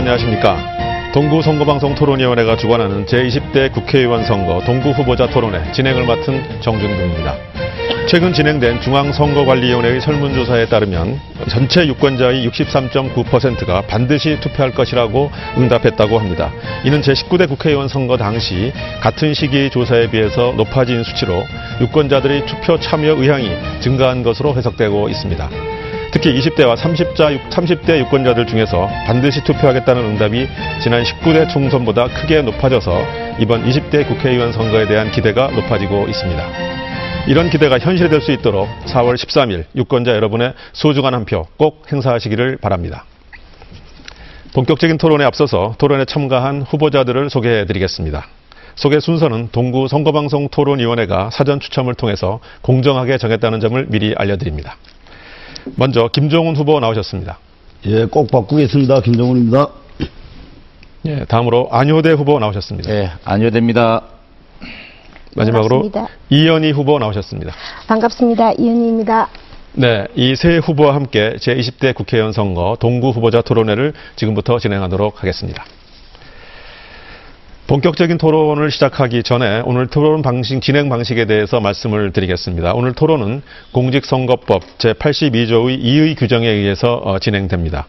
안녕하십니까? 동구 선거방송 토론위원회가 주관하는 제20대 국회의원 선거 동구 후보자 토론회 진행을 맡은 정준근입니다. 최근 진행된 중앙선거관리위원회의 설문조사에 따르면 전체 유권자의 63.9%가 반드시 투표할 것이라고 응답했다고 합니다. 이는 제19대 국회의원 선거 당시 같은 시기의 조사에 비해서 높아진 수치로 유권자들의 투표 참여 의향이 증가한 것으로 해석되고 있습니다. 특히 20대와 30자, 30대 유권자들 중에서 반드시 투표하겠다는 응답이 지난 19대 총선보다 크게 높아져서 이번 20대 국회의원 선거에 대한 기대가 높아지고 있습니다. 이런 기대가 현실이 될수 있도록 4월 13일 유권자 여러분의 소중한 한 표 꼭 행사하시기를 바랍니다. 본격적인 토론에 앞서서 토론에 참가한 후보자들을 소개해 드리겠습니다. 소개 순서는 동구 선거방송 토론위원회가 사전 추첨을 통해서 공정하게 정했다는 점을 미리 알려드립니다. 먼저 김종훈 후보 나오셨습니다. 예, 꼭 바꾸겠습니다. 김정훈입니다. 예, 다음으로 안효대 후보 나오셨습니다. 예, 안효대입니다. 마지막으로 반갑습니다. 이현희 후보 나오셨습니다. 반갑습니다. 이은희입니다. 네, 이 세 후보와 함께 제20대 국회의원 선거 동구 후보자 토론회를 지금부터 진행하도록 하겠습니다. 본격적인 토론을 시작하기 전에 오늘 토론 방식, 진행 방식에 대해서 말씀을 드리겠습니다. 오늘 토론은 공직선거법 제82조의 2의 규정에 의해서 어, 진행됩니다.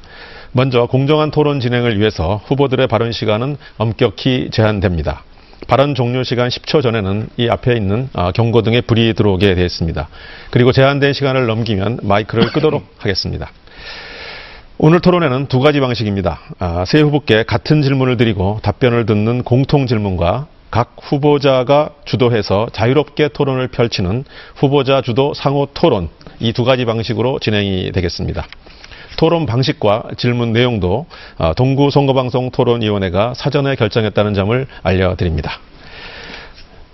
먼저 공정한 토론 진행을 위해서 후보들의 발언 시간은 엄격히 제한됩니다. 발언 종료 시간 10초 전에는 이 앞에 있는 어, 경고등에 불이 들어오게 되어 있습니다. 그리고 제한된 시간을 넘기면 마이크를 끄도록 하겠습니다. 오늘 토론회는 두 가지 방식입니다. 아, 세 후보께 같은 질문을 드리고 답변을 듣는 공통 질문과 각 후보자가 주도해서 자유롭게 토론을 펼치는 후보자 주도 상호 토론 이 두 가지 방식으로 진행이 되겠습니다. 토론 방식과 질문 내용도 아, 동구 선거방송 토론위원회가 사전에 결정했다는 점을 알려드립니다.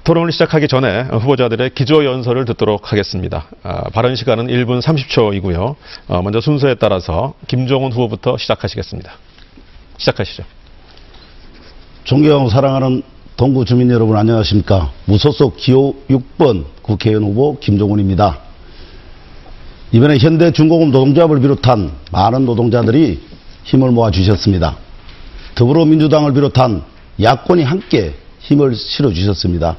토론을 시작하기 전에 후보자들의 기조 연설을 듣도록 하겠습니다. 아, 발언 시간은 1분 30초이고요. 어, 먼저 순서에 따라서 김종훈 후보부터 시작하시겠습니다. 시작하시죠. 존경하고 사랑하는 동구 주민 여러분 안녕하십니까. 무소속 기호 6번 국회의원 후보 김종훈입니다. 이번에 현대중공업 노동조합을 비롯한 많은 노동자들이 힘을 모아 주셨습니다. 더불어민주당을 비롯한 야권이 함께 힘을 실어 주셨습니다.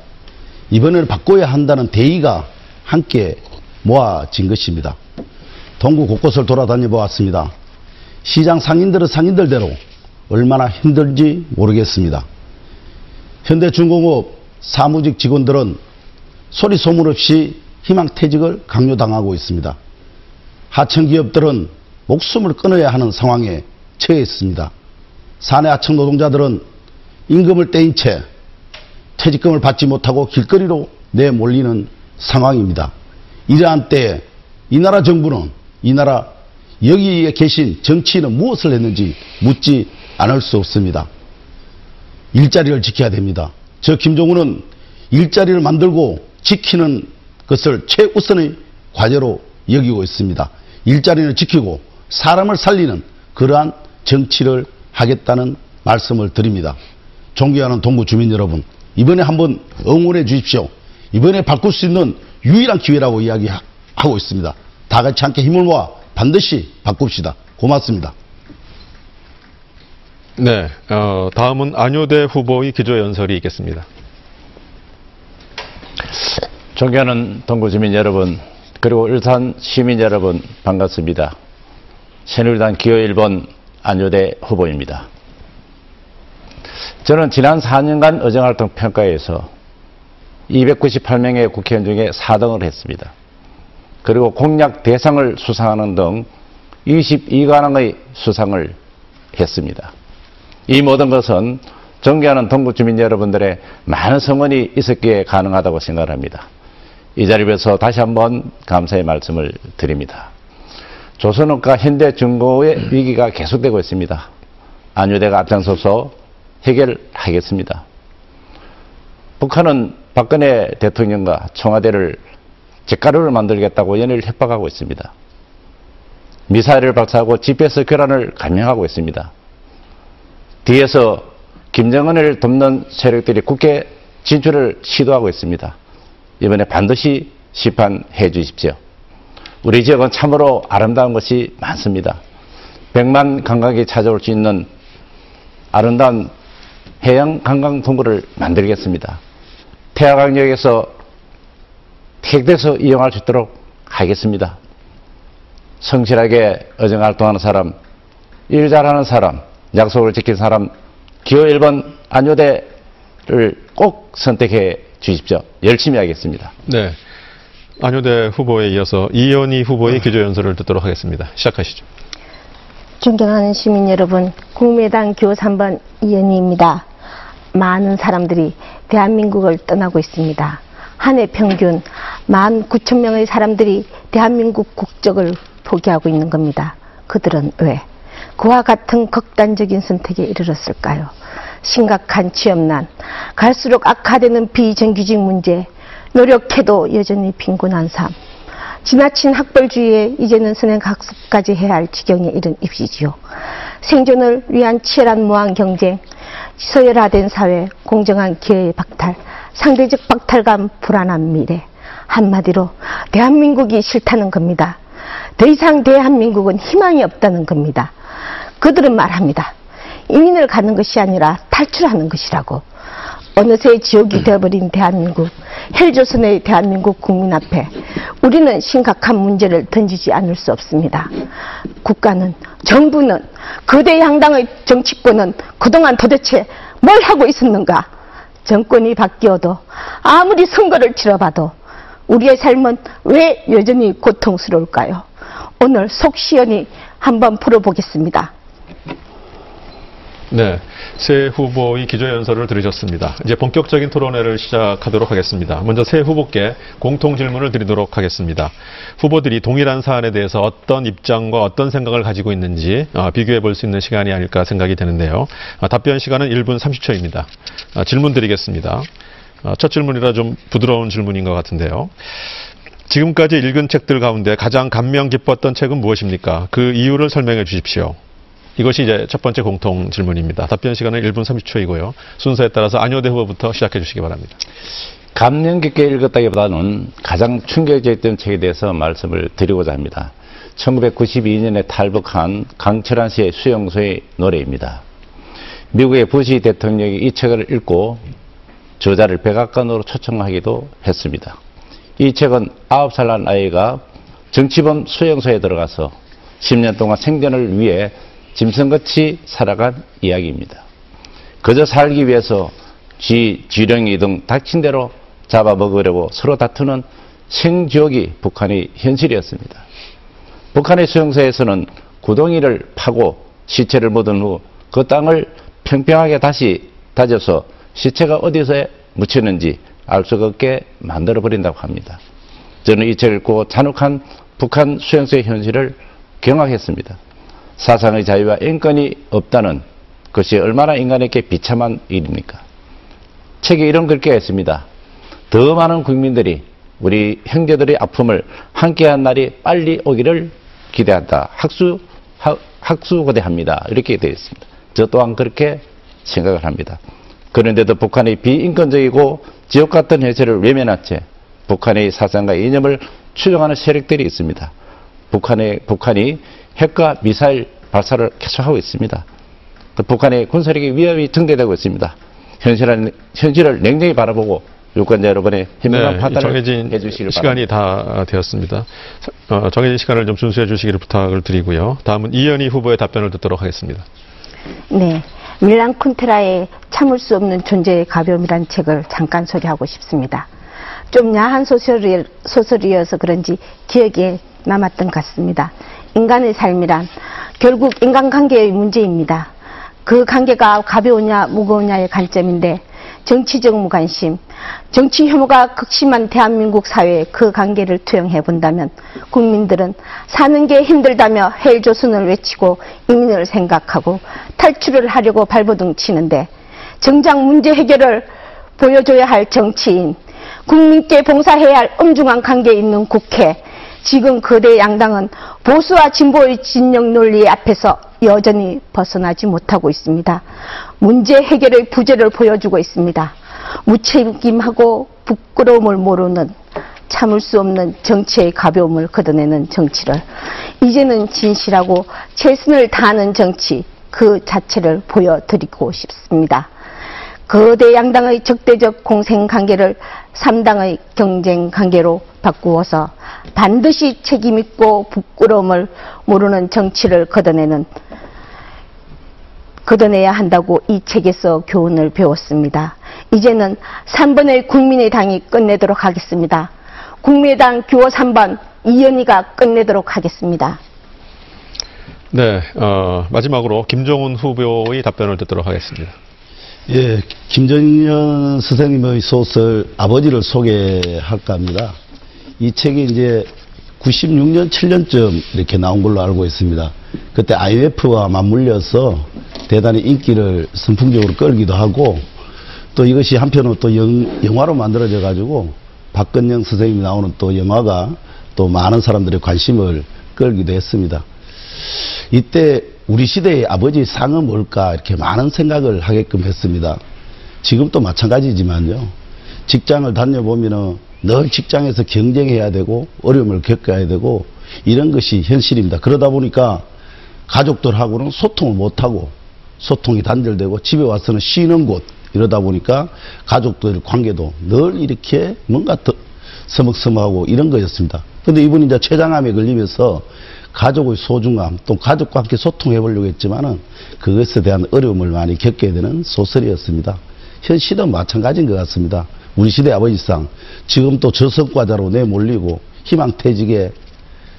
이번에는 바꿔야 한다는 대의가 함께 모아진 것입니다. 동구 곳곳을 돌아다녀 보았습니다. 시장 상인들은 상인들대로 얼마나 힘들지 모르겠습니다. 현대중공업 사무직 직원들은 소리 소문 없이 희망퇴직을 강요당하고 있습니다. 하청기업들은 목숨을 끊어야 하는 상황에 처해 있습니다. 사내 하청 노동자들은 임금을 떼인 채 퇴직금을 받지 못하고 길거리로 내몰리는 상황입니다. 이러한 때에 이 나라 정부는 이 나라 여기에 계신 정치인은 무엇을 했는지 묻지 않을 수 없습니다. 일자리를 지켜야 됩니다. 저 김종훈은 일자리를 만들고 지키는 것을 최우선의 과제로 여기고 있습니다. 일자리를 지키고 사람을 살리는 그러한 정치를 하겠다는 말씀을 드립니다. 존경하는 동구 주민 여러분, 이번에 한번 응원해 주십시오. 이번에 바꿀 수 있는 유일한 기회라고 이야기하고 있습니다. 다 같이 함께 힘을 모아 반드시 바꿉시다. 고맙습니다. 네, 어, 다음은 안효대 후보의 기조 연설이 있겠습니다. 존경하는 동구 주민 여러분, 그리고 일산 시민 여러분 반갑습니다. 새누리당 기호 1번 안효대 후보입니다. 저는 지난 4년간 의정활동 평가에서 298명의 국회의원 중에 4등을 했습니다. 그리고 공약 대상을 수상하는 등 22관왕의 수상을 했습니다. 이 모든 것은 존경하는 동구 주민 여러분들의 많은 성원이 있었기에 가능하다고 생각합니다. 이 자리에서 다시 한번 감사의 말씀을 드립니다. 조선업과 현대중공의 위기가 계속되고 있습니다. 안유대가 앞장서서 해결하겠습니다. 북한은 박근혜 대통령과 청와대를 죗가루를 만들겠다고 연일 협박하고 있습니다. 미사일을 발사하고 GPS 교란을 감행하고 있습니다. 뒤에서 김정은을 돕는 세력들이 국회 진출을 시도하고 있습니다. 이번에 반드시 심판해 주십시오. 우리 지역은 참으로 아름다운 것이 많습니다. 백만 관광객이 찾아올 수 있는 아름다운 해양 관광 동굴을 만들겠습니다. 태화강역에서 택돼서 이용할 수 있도록 하겠습니다. 성실하게 어정 활동하는 사람, 일 잘하는 사람, 약속을 지킨 사람, 기호 1번 안효대를 꼭 선택해 주십시오. 열심히 하겠습니다. 네. 안효대 후보에 이어서 이현희 후보의 기조연설을 듣도록 하겠습니다. 시작하시죠. 존경하는 시민 여러분, 국민의당 교 3번 이현희입니다. 많은 사람들이 대한민국을 떠나고 있습니다. 한 해 평균 19,000명의 사람들이 대한민국 국적을 포기하고 있는 겁니다. 그들은 왜? 그와 같은 극단적인 선택에 이르렀을까요? 심각한 취업난, 갈수록 악화되는 비정규직 문제, 노력해도 여전히 빈곤한 삶, 지나친 학벌주의에 이제는 선행학습까지 해야 할 지경에 이른 입시지요. 생존을 위한 치열한 무한 경쟁, 서열화된 사회, 공정한 기회의 박탈, 상대적 박탈감, 불안한 미래. 한마디로 대한민국이 싫다는 겁니다. 더 이상 대한민국은 희망이 없다는 겁니다. 그들은 말합니다. 이민을 가는 것이 아니라 탈출하는 것이라고. 어느새 지옥이 되어버린 대한민국, 헬조선의 대한민국 국민 앞에 우리는 심각한 문제를 던지지 않을 수 없습니다. 국가는, 정부는, 거대 양당의 정치권은 그동안 도대체 뭘 하고 있었는가? 정권이 바뀌어도 아무리 선거를 치러봐도 우리의 삶은 왜 여전히 고통스러울까요? 오늘 속 시원히 한번 풀어보겠습니다. 네. 새 후보의 기조연설을 들으셨습니다. 이제 본격적인 토론회를 시작하도록 하겠습니다. 먼저 새 후보께 공통 질문을 드리도록 하겠습니다. 후보들이 동일한 사안에 대해서 어떤 입장과 어떤 생각을 가지고 있는지 어, 비교해 볼 수 있는 시간이 아닐까 생각이 되는데요. 아, 답변 시간은 1분 30초입니다. 아, 질문 드리겠습니다. 아, 첫 질문이라 좀 부드러운 질문인 것 같은데요. 지금까지 읽은 책들 가운데 가장 감명 깊었던 책은 무엇입니까? 그 이유를 설명해 주십시오. 이것이 이제 첫 번째 공통 질문입니다. 답변 시간은 1분 30초이고요. 순서에 따라서 안효대 후보부터 시작해 주시기 바랍니다. 감명 깊게 읽었다기보다는 가장 충격적이었던 책에 대해서 말씀을 드리고자 합니다. 1992년에 탈북한 강철한 씨의 수용소의 노래입니다. 미국의 부시 대통령이 이 책을 읽고 저자를 백악관으로 초청하기도 했습니다. 이 책은 9살 난 아이가 정치범 수용소에 들어가서 10년 동안 생존을 위해 짐승같이 살아간 이야기입니다. 그저 살기 위해서 쥐, 쥐령이 등 닥친 대로 잡아먹으려고 서로 다투는 생지옥이 북한의 현실이었습니다. 북한의 수용소에서는 구덩이를 파고 시체를 묻은 후 그 땅을 평평하게 다시 다져서 시체가 어디서 묻혔는지 알 수 없게 만들어 버린다고 합니다. 저는 이 책을 읽고 잔혹한 북한 수용소의 현실을 경악했습니다. 사상의 자유와 인권이 없다는 것이 얼마나 인간에게 비참한 일입니까? 책에 이런 글귀가 있습니다. 더 많은 국민들이 우리 형제들의 아픔을 함께한 날이 빨리 오기를 기대한다. 학수, 학수고대합니다. 이렇게 되어 있습니다. 저 또한 그렇게 생각을 합니다. 그런데도 북한의 비인권적이고 지옥 같은 현실을 외면한 채 북한의 사상과 이념을 추종하는 세력들이 있습니다. 북한의, 북한이 핵과 미사일 발사를 계속하고 있습니다. 그 북한의 군사력의 위협이 증대되고 있습니다. 현실을, 현실을 냉정히 바라보고 유권자 여러분의 현명한 네, 판단을 정해진 해주시길 시간이 바랍니다. 다 되었습니다. 어, 정해진 시간을 좀 준수해 주시기를 부탁을 드리고요. 다음은 이현희 후보의 답변을 듣도록 하겠습니다. 네. 밀란 쿤테라의 참을 수 없는 존재의 가벼움이란 책을 잠깐 소개하고 싶습니다. 좀 야한 소설이, 소설이어서 그런지 기억에 남았던 것 같습니다. 인간의 삶이란 결국 인간관계의 문제입니다. 그 관계가 가벼우냐 무거우냐의 관점인데 정치적 무관심, 정치 혐오가 극심한 대한민국 사회에 그 관계를 투영해 본다면 국민들은 사는 게 힘들다며 헬조선을 외치고 이민을 생각하고 탈출을 하려고 발버둥 치는데 정작 문제 해결을 보여줘야 할 정치인, 국민께 봉사해야 할 엄중한 관계에 있는 국회, 지금 거대 양당은 보수와 진보의 진영 논리 앞에서 여전히 벗어나지 못하고 있습니다. 문제 해결의 부재를 보여주고 있습니다. 무책임하고 부끄러움을 모르는 참을 수 없는 정치의 가벼움을 걷어내는 정치를 이제는 진실하고 최선을 다하는 정치 그 자체를 보여드리고 싶습니다. 거대 양당의 적대적 공생 관계를 3당의 경쟁 관계로 바꾸어서 반드시 책임있고 부끄러움을 모르는 정치를 걷어내는 걷어내야 한다고 이 책에서 교훈을 배웠습니다. 이제는 3번의 국민의당이 끝내도록 하겠습니다. 국민의당 규호 3번 이현희가 끝내도록 하겠습니다. 네, 어, 마지막으로 김종훈 후보의 답변을 듣도록 하겠습니다. 예, 김정년 선생님의 소설 아버지를 소개할까 합니다. 이 책이 이제 96년, 7년쯤 이렇게 나온 걸로 알고 있습니다. 그때 IMF와 맞물려서 대단히 인기를 선풍적으로 끌기도 하고 또 이것이 한편으로 또 영, 영화로 만들어져 가지고 박근영 선생님이 나오는 또 영화가 또 많은 사람들의 관심을 끌기도 했습니다. 이때 우리 시대의 아버지 상은 뭘까 이렇게 많은 생각을 하게끔 했습니다. 지금도 마찬가지지만요. 직장을 다녀보면은 늘 직장에서 경쟁해야 되고 어려움을 겪어야 되고 이런 것이 현실입니다. 그러다 보니까 가족들하고는 소통을 못하고 소통이 단절되고 집에 와서는 쉬는 곳 이러다 보니까 가족들 관계도 늘 이렇게 뭔가 더 서먹서먹하고 이런 거였습니다. 근데 이분이 이제 췌장암에 걸리면서 가족의 소중함 또 가족과 함께 소통해 보려고 했지만은 그것에 대한 어려움을 많이 겪게 되는 소설이었습니다. 현 시도 마찬가지인 것 같습니다. 우리 시대 아버지상 지금 또 저성과자로 내몰리고 희망퇴직에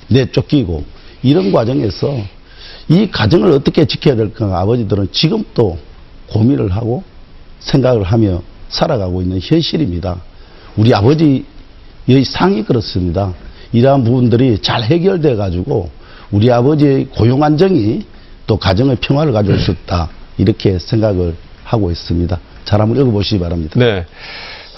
내쫓기고 이런 과정에서 이 가정을 어떻게 지켜야 될까 아버지들은 지금 또 고민을 하고 생각을 하며 살아가고 있는 현실입니다. 우리 아버지의 상이 그렇습니다. 이러한 부분들이 잘 해결돼 가지고 우리 아버지의 고용 안정이 또 가정의 평화를 가져올 수 있다. 이렇게 생각을 하고 있습니다. 잘 한번 읽어보시기 바랍니다. 네.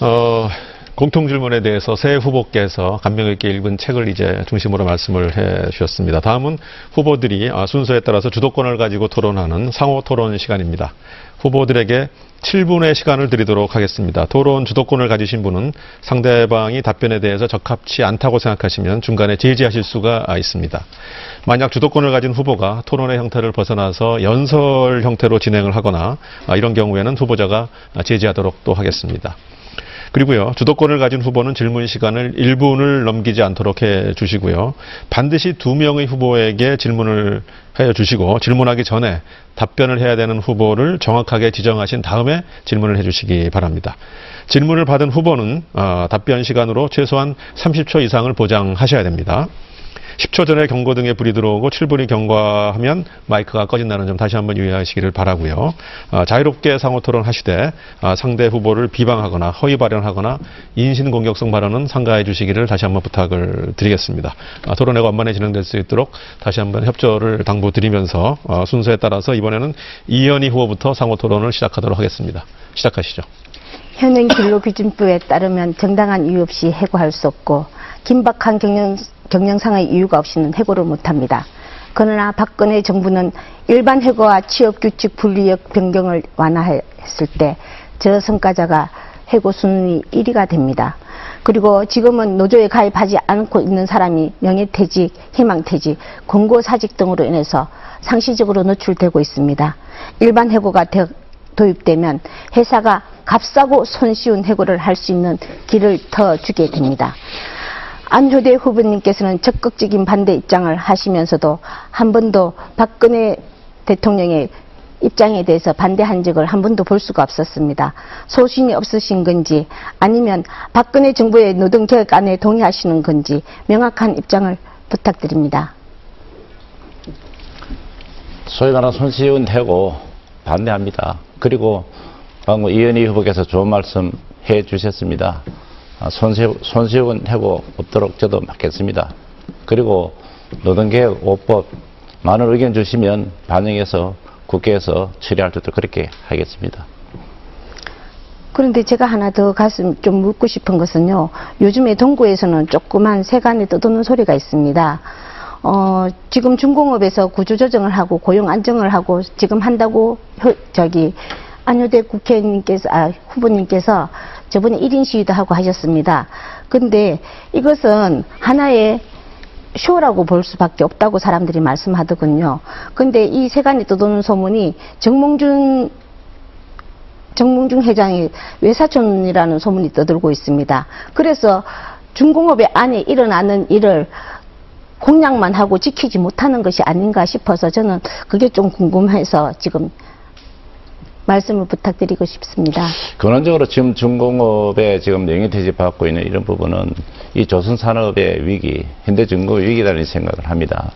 어, 공통 질문에 대해서 새 후보께서 감명 있게 읽은 책을 이제 중심으로 말씀을 해 주셨습니다. 다음은 후보들이 아, 순서에 따라서 주도권을 가지고 토론하는 상호 토론 시간입니다. 후보들에게 7분의 시간을 드리도록 하겠습니다. 토론 주도권을 가지신 분은 상대방이 답변에 대해서 적합치 않다고 생각하시면 중간에 제지하실 수가 있습니다. 만약 주도권을 가진 후보가 토론의 형태를 벗어나서 연설 형태로 진행을 하거나 아, 이런 경우에는 후보자가 제지하도록 또 하겠습니다. 그리고요, 주도권을 가진 후보는 질문 시간을 1분을 넘기지 않도록 해 주시고요. 반드시 두 명의 후보에게 질문을 해 주시고 질문하기 전에 답변을 해야 되는 후보를 정확하게 지정하신 다음에 질문을 해 주시기 바랍니다. 질문을 받은 후보는 어, 답변 시간으로 최소한 30초 이상을 보장하셔야 됩니다. 10초 전에 경고등에 불이 들어오고 7분이 경과하면 마이크가 꺼진다는 점 다시 한번 유의하시기를 바라고요. 어, 자유롭게 상호 토론하시되 어, 상대 후보를 비방하거나 허위 발언하거나 인신 공격성 발언은 상가해 주시기를 다시 한번 부탁을 드리겠습니다. 어, 토론회가 원만히 진행될 수 있도록 다시 한번 협조를 당부드리면서 어, 순서에 따라서 이번에는 이현희 후보부터 상호 토론을 시작하도록 하겠습니다. 시작하시죠. 현행 근로기준법에 따르면 정당한 이유 없이 해고할 수 없고 긴박한 경영, 경영상의 이유가 없이는 해고를 못합니다. 그러나 박근혜 정부는 일반 해고와 취업규칙 분리역 변경을 완화했을 때 저성과자가 해고 순위 1위가 됩니다. 그리고 지금은 노조에 가입하지 않고 있는 사람이 명예퇴직, 희망퇴직, 권고사직 등으로 인해서 상시적으로 노출되고 있습니다. 일반 해고가 되, 도입되면 회사가 값싸고 손쉬운 해고를 할 수 있는 길을 터주게 됩니다. 안효대 후보님께서는 적극적인 반대 입장을 하시면서도 한 번도 박근혜 대통령의 입장에 대해서 반대한 적을 한 번도 볼 수가 없었습니다. 소신이 없으신 건지 아니면 박근혜 정부의 노동개혁안에 동의하시는 건지 명확한 입장을 부탁드립니다. 소위 말하는 손쉬운 해고 반대합니다. 그리고 방금 이현희 후보께서 좋은 말씀 해 주셨습니다. 아, 손쉬운, 손쉬운 해고 없도록 저도 맡겠습니다. 그리고 노동개혁 5법 많은 의견 주시면 반영해서 국회에서 처리할 수 있도록 그렇게 하겠습니다. 그런데 제가 하나 더 가슴 좀 묻고 싶은 것은요. 요즘에 동구에서는 조그만 세간에 떠도는 소리가 있습니다. 어, 지금 중공업에서 구조조정을 하고 고용 안정을 하고 지금 한다고 효, 저기 안효대 국회의원님께서 아, 후보님께서 저번에 1인 시위도 하고 하셨습니다. 근데 이것은 하나의 쇼라고 볼 수밖에 없다고 사람들이 말씀하더군요. 근데 이 세간에 떠도는 소문이 정몽준 정몽준 회장이 외사촌이라는 소문이 떠들고 있습니다. 그래서 중공업의 안에 일어나는 일을 공약만 하고 지키지 못하는 것이 아닌가 싶어서 저는 그게 좀 궁금해서 지금 말씀을 부탁드리고 싶습니다. 근원적으로 지금 중공업에 지금 영위퇴직 받고 있는 이런 부분은 이 조선 산업의 위기, 현대중공업 위기라는 생각을 합니다.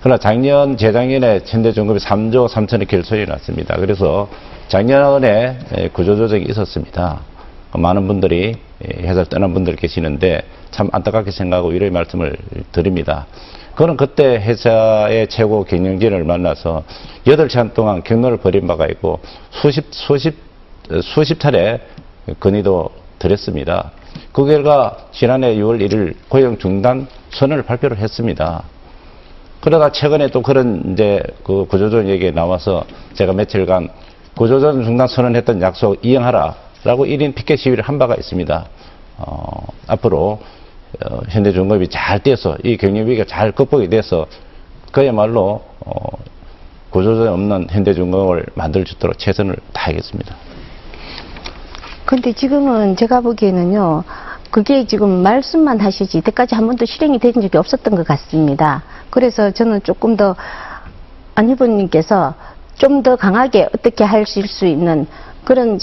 그러나 작년, 재작년에 현대중공업이 3조 3천억 결손이 났습니다. 그래서 작년에 구조조정이 있었습니다. 많은 분들이 회사를 떠난 분들 계시는데 참 안타깝게 생각하고 위로의 말씀을 드립니다. 그는 그때 회사의 최고 경영진을 만나서 8시간 동안 경로를 벌인 바가 있고 수십, 수십, 수십 차례 건의도 드렸습니다. 그 결과 지난해 6월 1일 고용 중단 선언을 발표를 했습니다. 그러다 최근에 또 그런 이제 그 구조조정 얘기가 나와서 제가 며칠간 구조조정 중단 선언했던 약속 이행하라라고 1인 피켓 시위를 한 바가 있습니다. 어, 앞으로 어, 현대중공업이 잘 돼서 이 경영위기가 잘 극복이 돼서 그야말로 어, 구조조정 없는 현대중공업을 만들 수 있도록 최선을 다하겠습니다. 근데 지금은 제가 보기에는요, 그게 지금 말씀만 하시지, 이때까지 한 번도 실행이 된 적이 없었던 것 같습니다. 그래서 저는 조금 더, 안 후보님께서 좀 더 강하게 어떻게 하실 수 있는 그런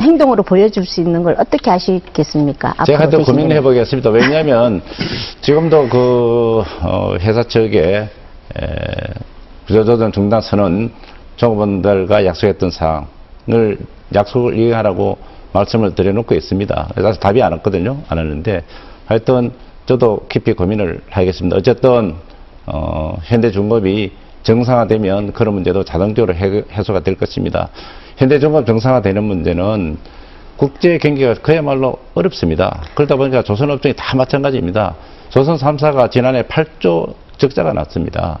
행동으로 보여줄 수 있는 걸 어떻게 하시겠습니까? 제가 또 앞으로 고민해. 보겠습니다. 왜냐하면 지금도 그 어, 회사 측에 에, 구조조정 중단 선언 종업원들과 약속했던 사항을 약속을 이행하라고 말씀을 드려놓고 있습니다. 그래서 답이 안 왔거든요. 안 왔는데 하여튼 저도 깊이 고민을 하겠습니다. 어쨌든 어, 현대중공업이 정상화되면 그런 문제도 자동적으로 해, 해소가 될 것입니다. 현대중공업 정상화되는 문제는 국제 경기가 그야말로 어렵습니다. 그러다 보니까 조선업종이 다 마찬가지입니다. 조선 3사가 지난해 8조 적자가 났습니다.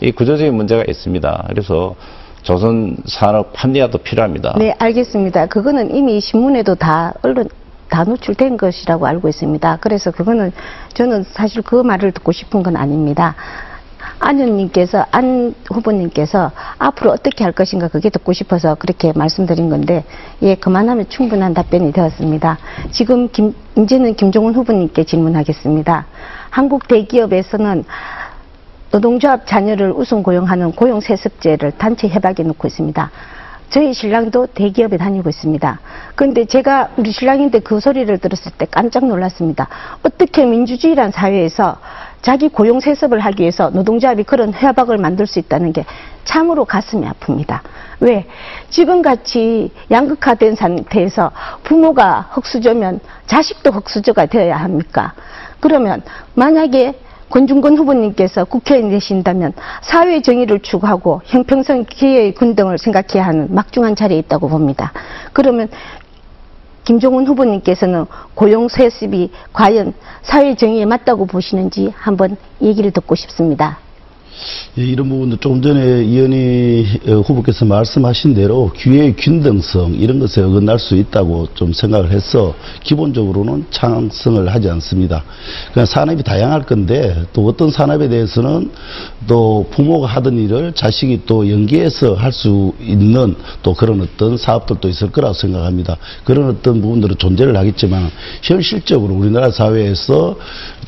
이 구조적인 문제가 있습니다. 그래서 조선 산업 합리화도 필요합니다. 네, 알겠습니다. 그거는 이미 신문에도 다 언론 다 노출된 것이라고 알고 있습니다. 그래서 그거는 저는 사실 그 말을 듣고 싶은 건 아닙니다. 안 의원님께서 안 후보님께서 앞으로 어떻게 할 것인가 그게 듣고 싶어서 그렇게 말씀드린 건데 예 그만하면 충분한 답변이 되었습니다. 지금 김, 이제는 김종훈 후보님께 질문하겠습니다. 한국 대기업에서는 노동조합 자녀를 우선 고용하는 고용세습제를 단체 협약에 놓고 있습니다. 저희 신랑도 대기업에 다니고 있습니다. 그런데 제가 우리 신랑인데 그 소리를 들었을 때 깜짝 놀랐습니다. 어떻게 민주주의란 사회에서 자기 고용 세습을 하기 위해서 노동조합이 그런 협약을 만들 수 있다는 게 참으로 가슴이 아픕니다. 왜? 지금같이 양극화된 상태에서 부모가 흑수저면 자식도 흑수저가 되어야 합니까? 그러면 만약에 권중근 후보님께서 국회의원 되신다면 사회 정의를 추구하고 형평성 기회의 균등을 생각해야 하는 막중한 자리에 있다고 봅니다. 그러면 김종훈 후보님께서는 고용 세습이 과연 사회 정의에 맞다고 보시는지 한번 얘기를 듣고 싶습니다. 예, 이런 부분도 조금 전에 이현희 어, 후보께서 말씀하신 대로 기회의 균등성 이런 것에 어긋날 수 있다고 좀 생각을 해서 기본적으로는 창성을 하지 않습니다. 그냥 산업이 다양할 건데 또 어떤 산업에 대해서는 또 부모가 하던 일을 자식이 또 연계해서 할 수 있는 또 그런 어떤 사업들도 있을 거라고 생각합니다. 그런 어떤 부분들은 존재를 하겠지만 현실적으로 우리나라 사회에서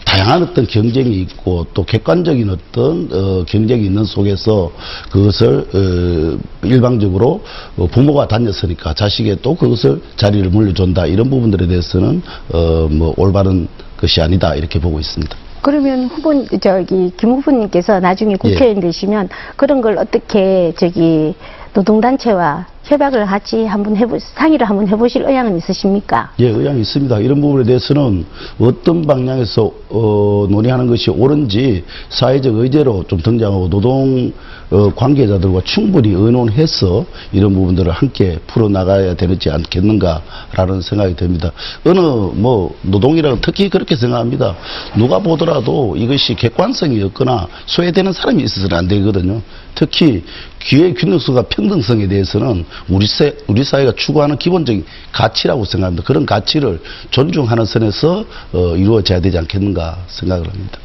다양한 어떤 경쟁이 있고 또 객관적인 어떤 어, 경쟁이 있는 속에서 그것을 어, 일방적으로 어, 부모가 다녔으니까 자식에 또 그것을 자리를 물려준다. 이런 부분들에 대해서는 어, 뭐 올바른 것이 아니다. 이렇게 보고 있습니다. 그러면 후보 저기 김 후보님께서 나중에 국회의원 되시면 그런 걸 어떻게 저기 노동단체와 협약을 같이 한번 해보 상의를 한번 해보실 의향은 있으십니까? 예, 의향이 있습니다. 이런 부분에 대해서는 어떤 방향에서 어, 논의하는 것이 옳은지 사회적 의제로 좀 등장하고 노동 어, 관계자들과 충분히 의논해서 이런 부분들을 함께 풀어나가야 되지 않겠는가라는 생각이 듭니다. 어느 뭐 노동이라고 특히 그렇게 생각합니다. 누가 보더라도 이것이 객관성이 없거나 소외되는 사람이 있어서는 안 되거든요. 특히 기회 균등성과 평등성에 대해서는 우리, 사, 우리 사회가 추구하는 기본적인 가치라고 생각합니다. 그런 가치를 존중하는 선에서 어, 이루어져야 되지 않겠는가 생각을 합니다.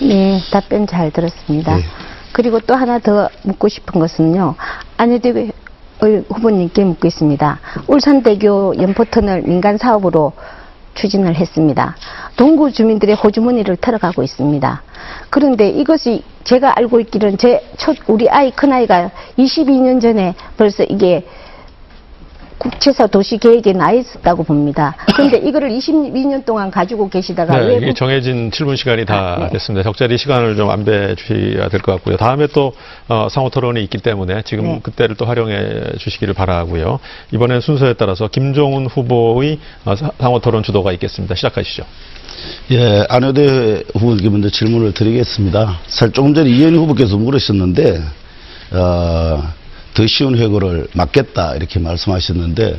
네, 답변 잘 들었습니다. 네. 그리고 또 하나 더 묻고 싶은 것은요. 안효대 후보님께 묻고 있습니다. 울산대교 연포터널 민간 사업으로 추진을 했습니다. 동구 주민들의 호주머니를 털어가고 있습니다. 그런데 이것이 제가 알고 있기로는 제 첫 우리 아이 큰아이가 22년 전에 벌써 이게 국채사 도시 계획에 나 있었다고 봅니다. 그런데 이거를 22년 동안 가지고 계시다가 네, 국- 정해진 7분 시간이 다 아, 네. 됐습니다. 적절히 시간을 좀 안배해 주셔야 될 것 같고요. 다음에 또 어, 상호 토론이 있기 때문에 지금 네. 그때를 또 활용해 주시기를 바라고요. 이번에 순서에 따라서 김종훈 후보의 어, 사- 상호 토론 주도가 있겠습니다. 시작하시죠. 예, 안효대 후보님께 먼저 질문을 드리겠습니다. 사실 조금 전에 이현희 후보께서 물으셨는데, 어, 더 쉬운 회고를 막겠다 이렇게 말씀하셨는데,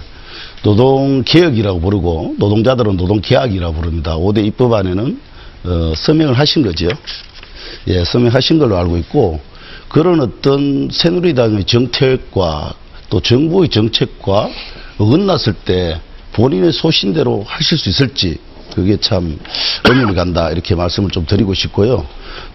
노동개혁이라고 부르고, 노동자들은 노동계약이라고 부릅니다. 5대 입법안에는, 어, 서명을 하신 거죠. 예, 서명하신 걸로 알고 있고, 그런 어떤 새누리당의 정책과 또 정부의 정책과 어긋났을 때 본인의 소신대로 하실 수 있을지 그게 참 의문이 간다 이렇게 말씀을 좀 드리고 싶고요.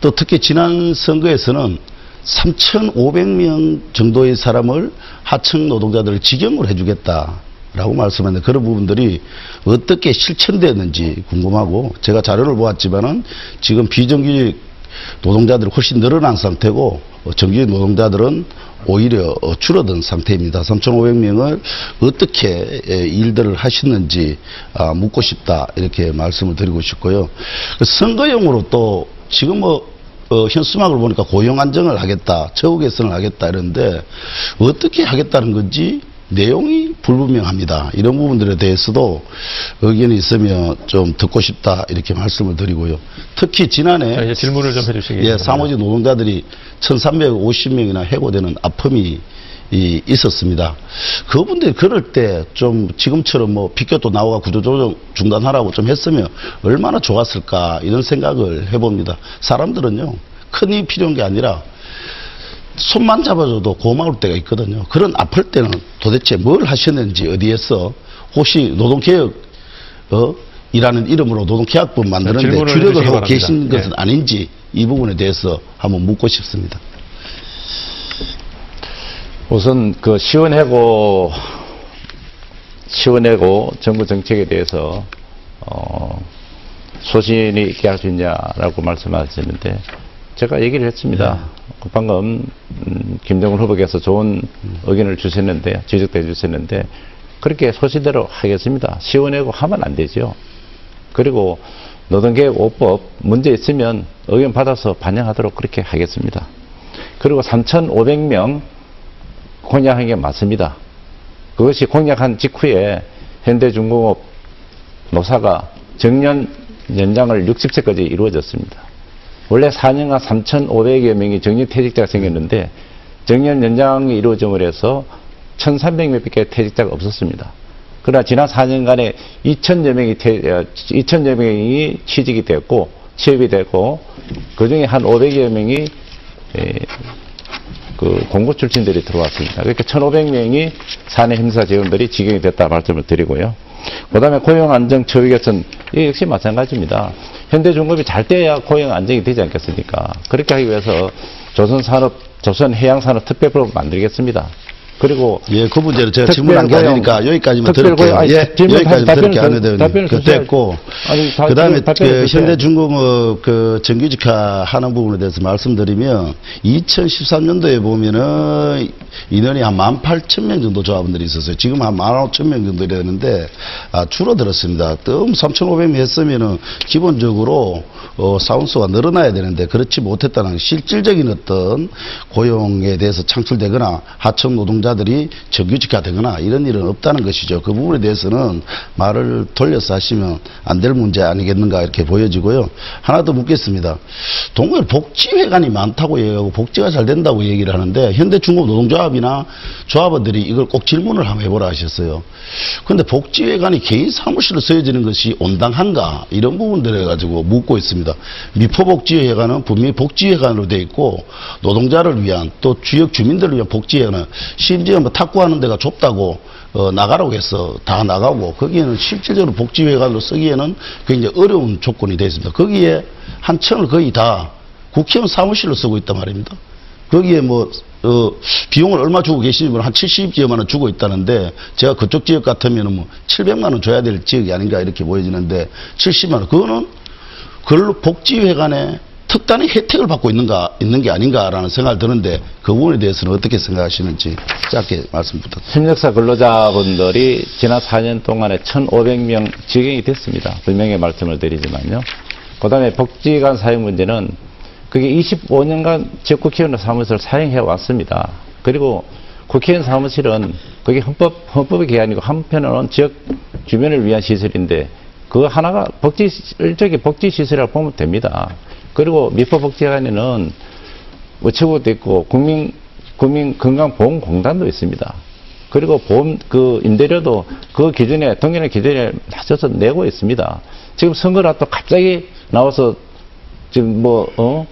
또 특히 지난 선거에서는 3,500명 정도의 사람을 하청 노동자들을 직영으로 해주겠다 라고 말씀했는데 그런 부분들이 어떻게 실천됐는지 궁금하고 제가 자료를 보았지만은 지금 비정규직 노동자들이 훨씬 늘어난 상태고 어, 정규직 노동자들은 오히려 어, 줄어든 상태입니다. 3,500명을 어떻게 에, 일들을 하셨는지 아, 묻고 싶다 이렇게 말씀을 드리고 싶고요. 그 선거용으로 또 지금 뭐 어, 현수막을 보니까 고용 안정을 하겠다, 처우 개선을 하겠다 이러는데 어떻게 하겠다는 건지 내용이 불분명합니다. 이런 부분들에 대해서도 의견이 있으면 좀 듣고 싶다 이렇게 말씀을 드리고요. 특히 지난해 자, 질문을 좀 해주시기 예. 사무직 노동자들이 1,350명이나 해고되는 아픔이 이, 있었습니다. 그분들이 그럴 때 좀 지금처럼 뭐 피켓도 나오고 구조조정 중단하라고 좀 했으면 얼마나 좋았을까 이런 생각을 해봅니다. 사람들은요, 큰 힘이 필요한 게 아니라 손만 잡아줘도 고마울 때가 있거든요. 그런 아플 때는 도대체 뭘 하셨는지 어디에서 혹시 노동개혁, 어? 이라는 이름으로 노동계약법 만드는데 주력을 하고 바랍니다. 계신 것은 네. 아닌지 이 부분에 대해서 한번 묻고 싶습니다. 우선 그 시원해고 시원해고 정부 정책에 대해서 어, 소신이 있게 할 수 있냐라고 말씀하셨는데 제가 얘기를 했습니다. 그 방금 음, 김정은 후보께서 좋은 의견을 주셨는데 지적해 주셨는데 그렇게 소신대로 하겠습니다. 시원해고 하면 안 되죠. 그리고 노동계획 5법 문제 있으면 의견 받아서 반영하도록 그렇게 하겠습니다. 그리고 3,500명 공약한 게 맞습니다. 그것이 공약한 직후에 현대중공업 노사가 정년 연장을 60세까지 이루어졌습니다. 원래 4년간 3,500여 명이 정년퇴직자가 생겼는데 정년 연장이 이루어짐으로 해서 1,300몇 개의 퇴직자가 없었습니다. 그러나 지난 4년간에 2,000여 명이 퇴, 2,000여 명이 취직이 됐고 취업이 됐고 그 중에 한 500여 명이 에, 그 공고 출신들이 들어왔습니다. 그러니까 1,500명이 사내 행사 재원들이 직영이 됐다 말씀을 드리고요. 그 다음에 고용 안정 처우 개선, 이 역시 마찬가지입니다. 현대중공업이 잘 돼야 고용 안정이 되지 않겠습니까? 그렇게 하기 위해서 조선산업, 조선해양산업 특별법을 만들겠습니다. 그리고 예, 그 문제는 제가 특별 질문 안 고용, 가니까 여기까지만. 고용, 아니, 예, 질문 들을게요. 좀- 안 해도 그 됐고. 아니, 다- 그 다음에 그. 현대중공업 그 정규직화 하는 부분에 대해서 말씀드리면 2013년도에 보면은 인원이 한 18,000명 정도 조합원들이 있었어요. 지금 한 15,000명 정도 되는데 아, 줄어들었습니다. 또 3,500명 했으면은 기본적으로 어, 사원수가 늘어나야 되는데 그렇지 못했다는 실질적인 어떤 고용에 대해서 창출되거나 하청 노동자 들이 정규직화 되거나 이런 일은 없다는 것이죠. 그 부분에 대해서는 말을 돌려서 하시면 안 될 문제 아니겠는가 이렇게 보여지고요. 하나 더 묻겠습니다. 동물 복지회관이 많다고 얘기하고 복지가 잘 된다고 얘기를 하는데 현대중공업 노동조합이나 조합원들이 이걸 꼭 질문을 한번 해보라 하셨어요. 근데 복지회관이 개인 사무실로 쓰여지는 것이 온당한가 이런 부분들에 가지고 묻고 있습니다. 미포복지회관은 분명히 복지회관으로 돼 있고 노동자를 위한 또 지역 주민들을 위한 복지회관은 심지어 뭐 탁구하는 데가 좁다고 어, 나가라고 해서 다 나가고 거기에는 실질적으로 복지회관으로 쓰기에는 굉장히 어려운 조건이 되어 있습니다. 거기에 한 층을 거의 다 국회의원 사무실로 쓰고 있단 말입니다. 거기에 뭐, 어, 비용을 얼마 주고 계시는 분은 한 70여만 원 주고 있다는데 제가 그쪽 지역 같으면 뭐 700만 원 줘야 될 지역이 아닌가 이렇게 보여지는데 70만 원. 그거는 그걸로 복지회관에 특단의 혜택을 받고 있는가, 있는 게 아닌가라는 생각을 드는데 그 부분에 대해서는 어떻게 생각하시는지 짧게 말씀 부탁드립니다. 협력사 근로자분들이 지난 4년 동안에 1,500명 지경이 됐습니다. 분명히 말씀을 드리지만요. 그 다음에 복지관 사용 문제는 그게 25년간 지역 국회의원 사무실을 사용해 왔습니다. 그리고 국회의원 사무실은 그게 헌법, 헌법의 개안이고 한편으로는 지역 주변을 위한 시설인데 그 하나가 복지, 일종의 복지시설이라고 보면 됩니다. 그리고 미포복지관에는 우체국도 있고 국민, 국민 건강보험공단도 있습니다. 그리고 보험, 그 임대료도 그 기준에, 동일한 기준에 맞춰서 내고 있습니다. 지금 선거라 또 갑자기 나와서 지금 뭐, 어?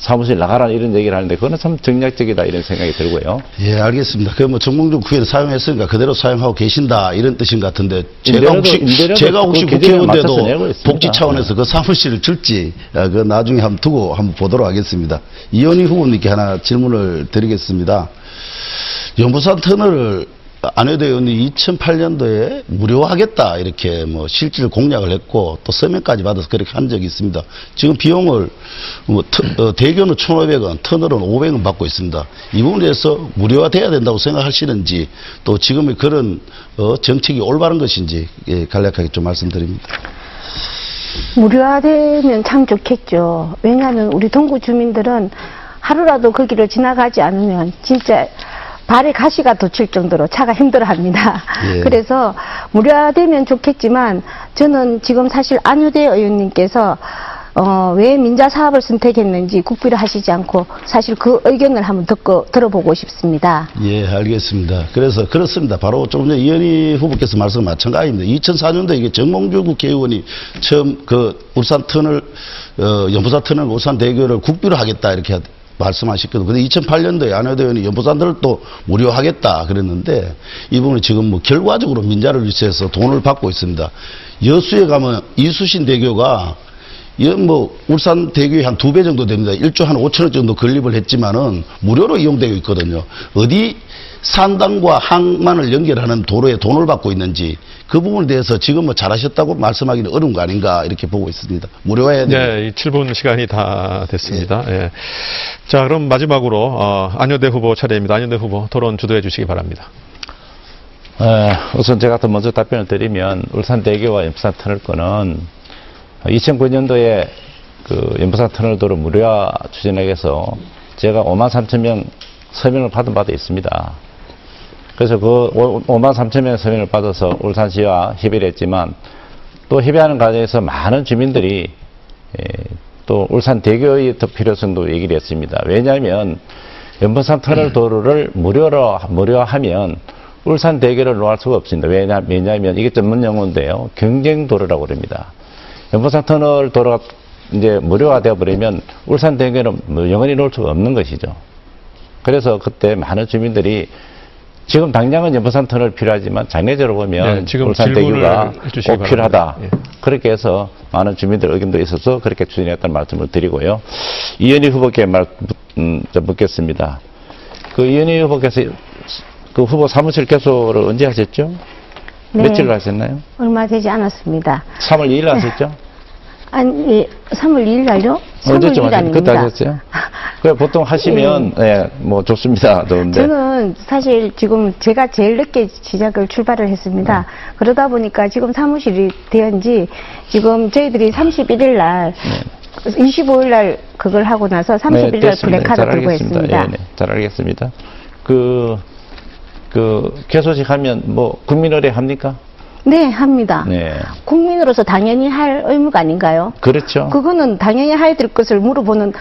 사무실 나가라 이런 얘기를 하는데 그거는 참 정략적이다 이런 생각이 들고요. 예, 알겠습니다. 그뭐 정몽준 국회의원 사용했으니까 그대로 사용하고 계신다 이런 뜻인 것 같은데 제가 혹시 임대료도 제가 혹시 그 국회의원인데도 있습니다. 복지 차원에서 그 사무실을 줄지 아, 그 나중에 한번 두고 한번 보도록 하겠습니다. 이현희 후보님께 하나 질문을 드리겠습니다. 연부산 터널을 안효대 의원이 2008년도에 무료화하겠다 이렇게 뭐 실질 공약을 했고 또 서명까지 받아서 그렇게 한 적이 있습니다. 지금 비용을 뭐 터- 어, 대교는 1,500원, 터널은 500원 받고 있습니다. 이 부분에 대해서 무료화돼야 된다고 생각하시는지 또 지금의 그런 어, 정책이 올바른 것인지 예, 간략하게 좀 말씀드립니다. 무료화되면 참 좋겠죠. 왜냐하면 우리 동구 주민들은 하루라도 거기를 지나가지 않으면 진짜 발에 가시가 돋칠 정도로 차가 힘들어합니다. 예. 그래서 무료화되면 좋겠지만 저는 지금 사실 안효대 의원님께서 어, 왜 민자 사업을 선택했는지 국비를 하시지 않고 사실 그 의견을 한번 듣고 들어보고 싶습니다. 예, 알겠습니다. 그래서 그렇습니다. 바로 조금 전에 이현희 후보께서 말씀 마찬가지입니다. 2004년도에 이게 정몽주 국회의원이 처음 그 울산 터널, 어, 연부사 터널 울산 대교를 국비로 하겠다 이렇게 말씀하셨거든요. 근데 2008년도에 안효대 의원이 연부산들을 또 무료하겠다 그랬는데 이 부분이 지금 뭐 결과적으로 민자를 유치해서 돈을 받고 있습니다. 여수에 가면 이수신 대교가 뭐 울산 대교에 한 두 배 정도 됩니다. 1조 한 5천억 정도 건립을 했지만은 무료로 이용되고 있거든요. 어디 산당과 항만을 연결하는 도로에 돈을 받고 있는지 그 부분에 대해서 지금 뭐 잘하셨다고 말씀하기는 어려운 거 아닌가 이렇게 보고 있습니다. 무료화해야 됩니다. 네, 이 7분 시간이 다 됐습니다. 예. 자, 그럼 마지막으로 어, 안효대 후보 차례입니다. 안효대 후보 토론 주도해 주시기 바랍니다. 에, 우선 제가 더 먼저 답변을 드리면 울산 대교와 연부산 터널권은 2009년도에 그 연부산 터널 도로 무료화 추진하기 위해서 제가 5만 3천 명 서명을 받은 바도 있습니다. 그래서 그 5만 3천 명 서명을 받아서 울산시와 협의를 했지만 또 협의하는 과정에서 많은 주민들이 에, 또 울산 대교의 더 필요성도 얘기를 했습니다. 왜냐하면 연번산 터널 도로를 무료로 무료하면 울산 대교를 놓을 수가 없습니다. 왜냐, 왜냐하면 이게 전문 용어인데요. 경쟁 도로라고 그럽니다. 연번산 터널 도로가 이제 무료화 되어 버리면 울산 대교는 뭐 영원히 놓을 수가 없는 것이죠. 그래서 그때 많은 주민들이 지금 당장은 연번산 터널 필요하지만 장래적으로 보면 네, 울산 대교가 꼭 필요하다. 예. 그렇게 해서 많은 주민들 의견도 있어서 그렇게 추진했다는 말씀을 드리고요. 이현희 후보께 말, 음, 좀 묻겠습니다. 그 이현희 후보께서 그 후보 사무실 개소를 언제 하셨죠? 네. 며칠 하셨나요? 얼마 되지 않았습니다. 3월 2일 하셨죠? 아니, 예, 3월 2일 날요? 3월 언제쯤 2일 하셨어요? 그때 아닙니다. 하셨어요? 그래, 보통 하시면, 예, 뭐 좋습니다. 좋은데. 저는 사실 지금 제가 제일 늦게 시작을 출발을 했습니다. 네. 그러다 보니까 지금 사무실이 되었지 지금 저희들이 31일 날, 25일 날 그걸 하고 나서 31일 날 네. 블랙카드 잘 들고. 했습니다. 예, 네, 잘 알겠습니다. 그, 그, 개소식 하면 뭐, 국민의례 합니까? 네, 합니다. 네. 국민으로서 당연히 할 의무가 아닌가요? 그렇죠. 그거는 당연히 해야 될 것을 물어보는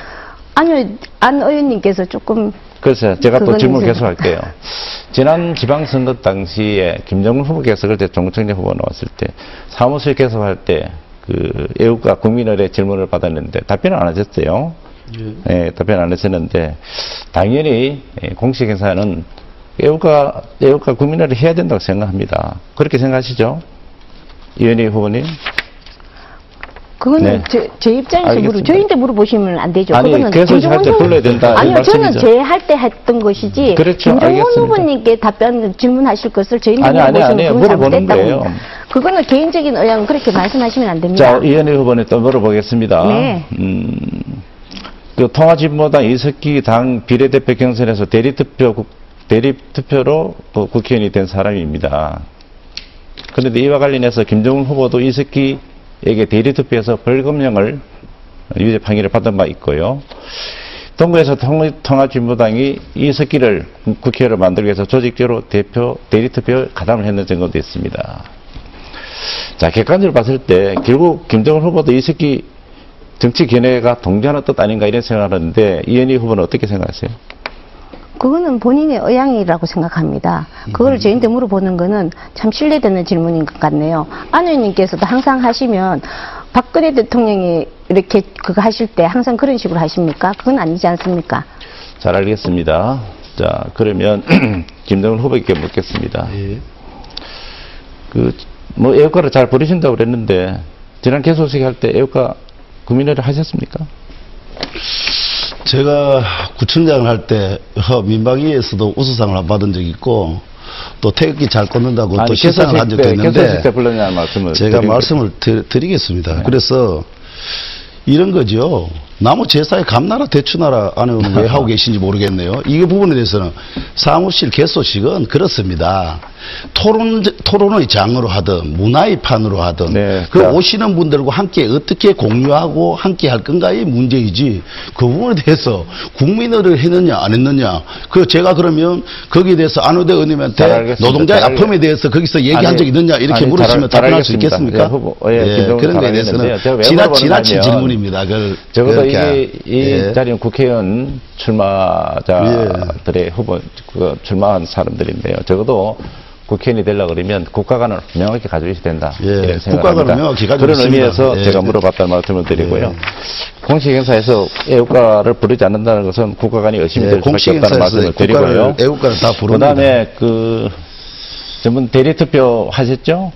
안, 안 의원님께서 조금 그래서 제가 또 질문 계속 할게요. 지난 지방선거 당시에 김정은 후보께서 그때 정청래 후보 나왔을 때 사무실 개설할 때 그 애국가 국민의례 질문을 받았는데 답변을 안 하셨어요. 예, 답변 안 하셨는데 당연히 예, 공식 행사는 애국가, 애국가 국민회를 해야 된다고 생각합니다. 그렇게 생각하시죠? 이현희 후보님? 그거는 네. 저, 제 입장에서 물어, 알겠습니다. 저희한테 물어보시면 안 되죠. 아니, 그거는 그래서 후보- 불러야 된다, 이 아니요, 저는. 제 할 때 했던 것이지. 그렇죠, 김종원 알겠습니다. 후보님께 답변 질문하실 것을 저희한테 아니, 아니, 물어보시면. 그건 물어보는 거예요. 그거는 개인적인 의향 그렇게 말씀하시면 안 됩니다. 자, 이현희 후보님 또 물어보겠습니다. 네. 음, 그 통화진보당 이석기 당 비례대표 경선에서 대리투표, 국- 대리투표로 그 국회의원이 된 사람입니다. 그런데 이와 관련해서 김정은 후보도 이석기에게 대리투표에서 벌금형을 유죄 판결을 받은 바 있고요. 동구에서 통- 통합진보당이 이석기를 국회의원을 만들기 위해서 조직적으로 대표, 대리투표에 가담을 했는 증거도 있습니다. 자, 객관적으로 봤을 때 결국 김정은 후보도 이 새끼 정치 견해가 동조하는 뜻 아닌가 이런 생각을 하는데 이현희 후보는 어떻게 생각하세요? 그거는 본인의 의향이라고 생각합니다. 그걸 저희한테 물어보는 거는 참 신뢰되는 질문인 것 같네요. 안 의원님께서도 항상 하시면 박근혜 대통령이 이렇게 그거 하실 때 항상 그런 식으로 하십니까? 그건 아니지 않습니까? 잘 알겠습니다. 자, 그러면 김정은 후보에게 묻겠습니다. 그, 뭐, 애국가를 잘 부르신다고 그랬는데, 지난 개소식 할 때 애국가 국민회를 하셨습니까? 제가 구청장을 할 때 민방위에서도 우수상을 안 받은 적이 있고 또 태극기 잘 꽂는다고 또 아니, 시상을 한 적도 때, 있는데. 제가 드리고 말씀을 드, 드리겠습니다. 그래서 이런 거죠. 나무 제사에 감나라 대추나라 안에는 왜 하고 계신지 모르겠네요. 이 부분에 대해서는 사무실 개소식은 그렇습니다. 토론, 토론의 장으로 하든 문화의 판으로 하든 네, 그 자. 오시는 분들과 함께 어떻게 공유하고 함께 할 건가의 문제이지 그 부분에 대해서 국민의를 했느냐 안 했느냐 그 제가 그러면 거기에 대해서 안우대 잘 의원님한테. 노동자의 아픔에 대해서 거기서 얘기한 아니, 적 있느냐 이렇게 아니, 물으시면 잘- 답변할 수. 있겠습니까? 예, 후보, 예, 김정은 그런 거에 잘 대해서는 알겠는데요. 제가 왜 지나, 물어보느냐면 지나친 질문입니다. 그걸 적어도 그렇게, 이, 이 예. 자리는 국회의원 출마자들의 후보, 그 출마한 사람들인데요. 적어도 국회의원이 되려고 그러면 국가관을 명확히 가지고 있어야 된다. 예, 이런 생각을 국가관을 합니다. 명확히 가지고 그런 있습니다. 의미에서 예. 제가 물어봤다는 말씀을 드리고요. 예. 공식 행사에서 애국가를 부르지 않는다는 것은 국가관이 의심이 예, 될 수밖에 없다는 말씀을 드리고요. 국가를, 애국가를 다그 부릅니다. 다음에 그, 전분 대리 투표 하셨죠?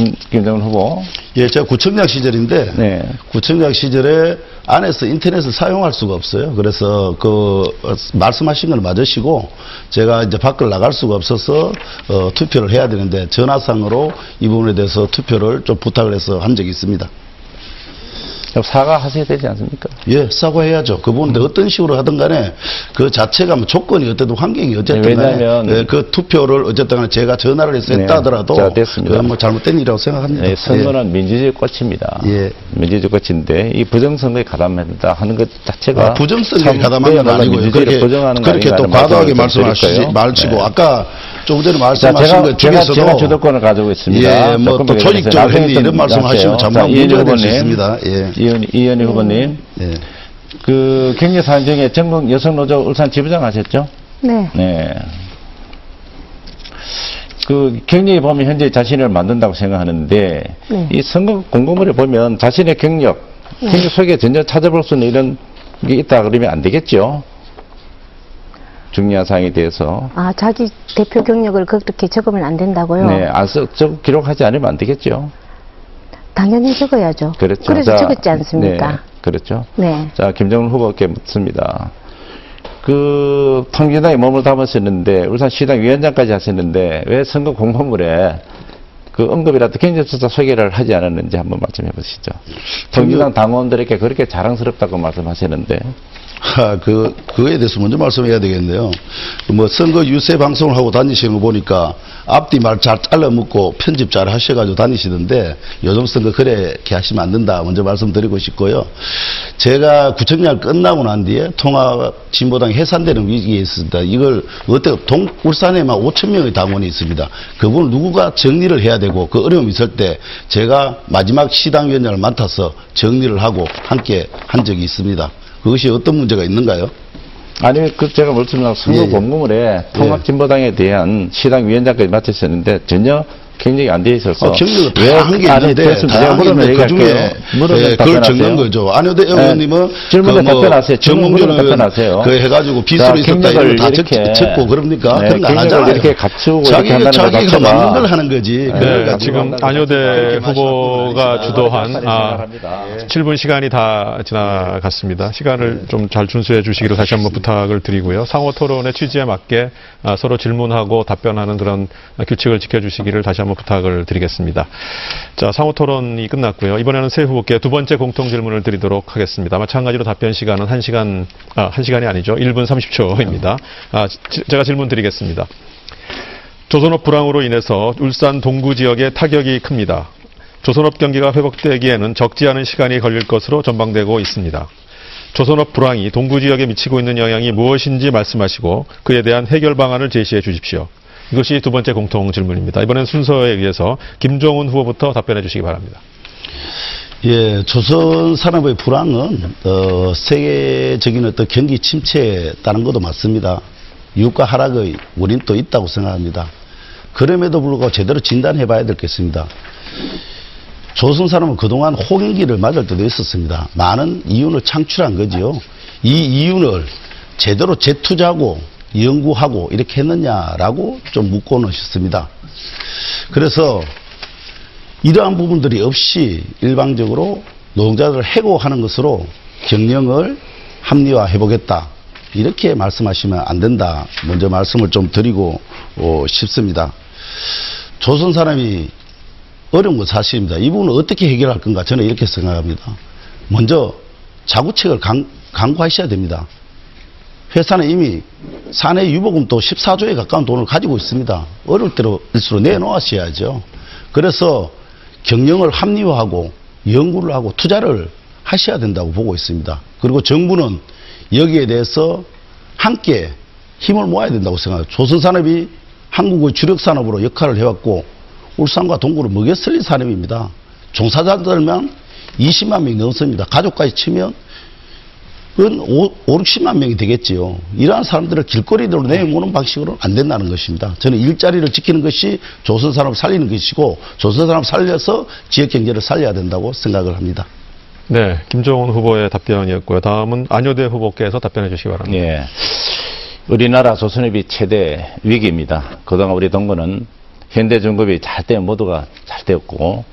김, 김정은 후보. 예, 제가 구청장 시절인데 네. 구청장 시절에 안에서 인터넷을 사용할 수가 없어요. 그래서 그 어, 말씀하신 걸 맞으시고 제가 이제 밖을 나갈 수가 없어서 어, 투표를 해야 되는데 전화상으로 이 부분에 대해서 투표를 좀 부탁을 해서 한 적이 있습니다. 사과하셔야 되지 않습니까? 예, 사과해야죠. 그 부분인데 어떤 식으로 하든 간에 그 자체가 뭐 조건이 어쨌든 환경이 어쨌든 네, 간에 왜냐하면- 예, 그 투표를 어쨌든 간에 제가 전화를 해서 네, 했다 하더라도 자, 됐습니다. 그건 뭐 잘못된 일이라고 생각합니다. 네, 선거는 민주주의 꽃입니다. 예. 민주주의 꽃인데 이 부정선거에 가담한다 하는 것 자체가 아, 참 가담한 건 그야말로 아니고요. 그렇게, 그렇게 또 과도하게 말씀하시지 네. 아까 조금 전에 자, 말씀하신 제가, 것 제가, 중에서도 제가 주도권을 가지고 있습니다. 예, 뭐또 했니 좀 이런 말씀하시면 이현희 문제가 될수 후보님, 있습니다. 예. 이현, 이현희 후보님, 예. 그 경제사안 중에 전국 여성노조 울산 지부장 하셨죠? 네. 네. 그 경력에 보면 현재 자신을 만든다고 생각하는데 네. 이 선거 공고물에 보면 자신의 경력, 네. 경력 속에 전혀 찾아볼 수 있는 이런 게 있다 그러면 안 되겠죠. 중요한 사항에 대해서. 아, 자기 대표 경력을 그렇게 적으면 안 된다고요? 네, 저, 기록하지 않으면 안 되겠죠. 당연히 적어야죠. 그렇죠. 래서 자, 적었지 않습니까? 네, 그렇죠. 네. 자, 김정은 후보께 묻습니다. 그, 통진당에 몸을 담으셨는데, 울산 시당 위원장까지 하셨는데, 왜 선거 공보물에 그 언급이라도 경제조사 소개를 하지 않았는지 한번 말씀해 보시죠. 통진당 당원들에게 그렇게 자랑스럽다고 말씀하셨는데, 하, 그, 그거에 대해서 먼저 말씀해야 되겠네요. 뭐, 선거 유세 방송을 하고 다니시는 거 보니까 앞뒤 말 잘 잘라먹고 편집 잘 하셔가지고 다니시던데 요즘 선거 그렇게 하시면 안 된다. 먼저 말씀드리고 싶고요. 제가 구청장 끝나고 난 뒤에 통합 진보당이 해산되는 위기에 있습니다. 이걸 어때, 동, 울산에만 5천 명의 당원이 있습니다. 그분을 누구가 정리를 해야 되고 그 어려움이 있을 때 제가 마지막 시당위원장을 맡아서 정리를 하고 함께 한 적이 있습니다. 그것이 어떤 문제가 있는가요? 아니, 그 제가 말씀드린 선거 예, 예. 공보물에 통합진보당에 대한 시당 위원장까지 맡으셨는데, 전혀 경력이 안돼 있어서 어, 경력은 왜 다한 게안 있는데 됐습니까? 내가 다한 게 물으면 있는데 그 중에 예, 그걸. 적는 거죠. 안효대 예, 의원님은 질문에 그 뭐 답변하세요. 정몽준 의원 답변하세요. 그 해가지고 자, 비수로 있었다 이런 거다 적- 이렇게, 적고 그럽니까? 네, 그런 거안 경력을 하잖아요. 이렇게 갖추고 자기, 이렇게 자기가 맞는 걸 하는 거지. 네, 그걸 가지고 지금 안효대 후보가 주도한 아, 생각합니다. 7분 시간이 다 지나갔습니다. 시간을 좀 잘 준수해 주시기로 다시 한번 부탁을 드리고요. 상호 토론의 취지에 맞게 아, 서로 질문하고 답변하는 그런 규칙을 지켜주시기를 다시 한번 부탁을 드리겠습니다. 자, 상호 토론이 끝났고요. 이번에는 새 후보께 두 번째 공통 질문을 드리도록 하겠습니다. 마찬가지로 답변 시간은 1시간, 아, 1시간이 아니죠. 1분 30초입니다. 아, 지- 제가 질문 드리겠습니다. 조선업 불황으로 인해서 울산 동구 지역에 타격이 큽니다. 조선업 경기가 회복되기에는 적지 않은 시간이 걸릴 것으로 전망되고 있습니다. 조선업 불황이 동구 지역에 미치고 있는 영향이 무엇인지 말씀하시고 그에 대한 해결 방안을 제시해 주십시오. 이것이 두 번째 공통 질문입니다. 이번엔 순서에 의해서 김종훈 후보부터 답변해 주시기 바랍니다. 예, 조선 산업의 불황은 어, 세계적인 어떤 경기 침체에 따른 것도 맞습니다. 유가 하락의 원인도 있다고 생각합니다. 그럼에도 불구하고 제대로 진단해 봐야 있습니다. 조선 산업은 그동안 호갱기를 맞을 때도 있었습니다. 많은 이윤을 창출한 거지요. 이 이윤을 제대로 재투자하고 연구하고 이렇게 했느냐라고 좀 묻고는 싶습니다. 그래서 이러한 부분들이 없이 일방적으로 노동자들을 해고하는 것으로 경영을 합리화해 보겠다. 이렇게 말씀하시면 안 된다. 먼저 말씀을 좀 드리고 어, 싶습니다. 조선 사람이 어려운 건 사실입니다. 이 부분을 어떻게 해결할 건가 저는 이렇게 생각합니다. 먼저 자구책을 강, 강구하셔야 됩니다. 회사는 이미 사내 유보금도 14조에 가까운 돈을 가지고 있습니다. 어려울 때일수록 내놓으셔야죠. 그래서 경영을 합리화하고 연구를 하고 투자를 하셔야 된다고 보고 있습니다. 그리고 정부는 여기에 대해서 함께 힘을 모아야 된다고 생각해요. 조선산업이 한국의 주력산업으로 역할을 해왔고 울산과 동구를 먹여 살린 산업입니다. 종사자들만 20만 명이 넘습니다. 가족까지 치면 그건 5, 60만 명이 되겠지요. 이러한 사람들을 길거리로 내모는 방식으로는 안 된다는 것입니다. 저는 일자리를 지키는 것이 조선 산업을 살리는 것이고 조선 산업 살려서 지역 경제를 살려야 된다고 생각을 합니다. 네, 김종훈 후보의 답변이었고요. 다음은 안효대 후보께서 답변해 주시기 바랍니다. 예. 우리나라 조선업이 최대 위기입니다. 그동안 우리 동구는 현대중급이 잘 되면 모두가 잘 되었고,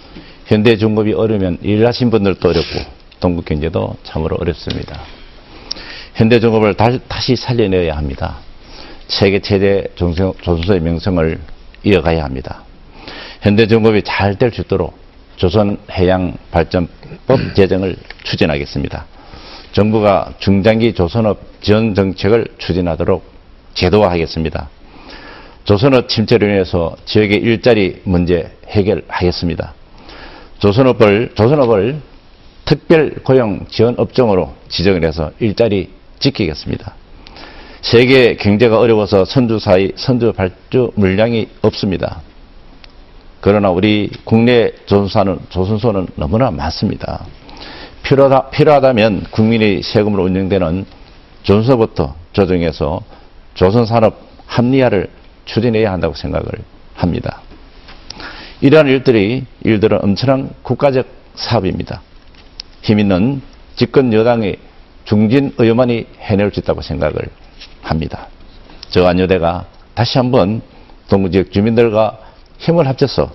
현대중급이 어려우면 일하신 분들도 어렵고, 동구 경제도 참으로 어렵습니다. 현대중급을 다, 다시 살려내야 합니다. 세계 최대 조선- 조선소의 명성을 이어가야 합니다. 현대중급이 잘 될 수 있도록 조선해양발전법 제정을 추진하겠습니다. 정부가 중장기 조선업 지원 정책을 추진하도록 제도화하겠습니다. 조선업 침체로 인해서 지역의 일자리 문제 해결하겠습니다. 조선업을, 조선업을 특별 고용 지원 업종으로 지정을 해서 일자리 지키겠습니다. 세계 경제가 어려워서 선주 사이 선주 발주 물량이 없습니다. 그러나 우리 국내 조선사는, 조선소는 너무나 많습니다. 필요하다, 필요하다면 국민의 세금으로 운영되는 조선소부터 조정해서 조선산업 합리화를 추진해야 한다고 생각을 합니다. 이러한 일들이 일들은 엄청난 국가적 사업입니다. 힘 있는 집권 여당의 중진 의원만이 해낼 수 있다고 생각을 합니다. 저 안여대가 다시 한번 동구 지역 주민들과 힘을 합쳐서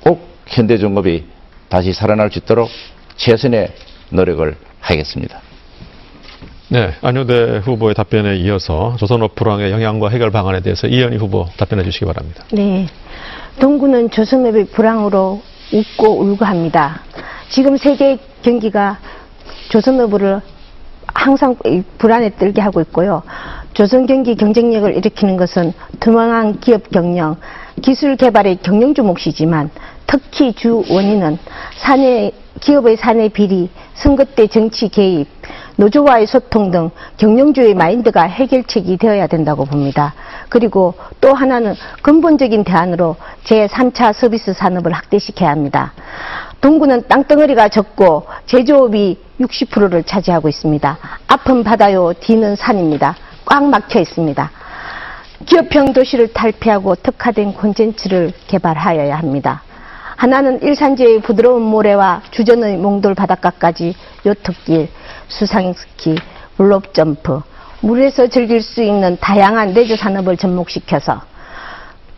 꼭 현대중급이 다시 살아날 수 있도록 최선의 노력을 하겠습니다. 네, 안효대 후보의 답변에 이어서 조선업 불황의 영향과 해결 방안에 대해서 이현희 후보 답변해 주시기 바랍니다. 네. 동구는 조선업의 불황으로 웃고 울고 합니다. 지금 세계 경기가 조선업을 항상 이 불안에 떨게 하고 있고요. 조선 경기 경쟁력을 일으키는 것은 투명한 기업 경영, 기술 개발의 경영주 몫이지만 특히 주 원인은 사내 기업의 사내 비리, 선거 때 정치 개입, 노조와의 소통 등 경영주의 마인드가 해결책이 되어야 된다고 봅니다. 그리고 또 하나는 근본적인 대안으로 제3차 서비스 산업을 확대시켜야 합니다. 동구는 땅덩어리가 적고 제조업이 60%를 차지하고 있습니다. 앞은 바다요, 뒤는 산입니다. 꽉 막혀 있습니다. 기업형 도시를 탈피하고 특화된 콘텐츠를 개발하여야 합니다. 하나는 일산지의 부드러운 모래와 주전의 몽돌 바닷가까지 요트길, 수상스키, 블록점프, 물에서 즐길 수 있는 다양한 레저 산업을 접목시켜서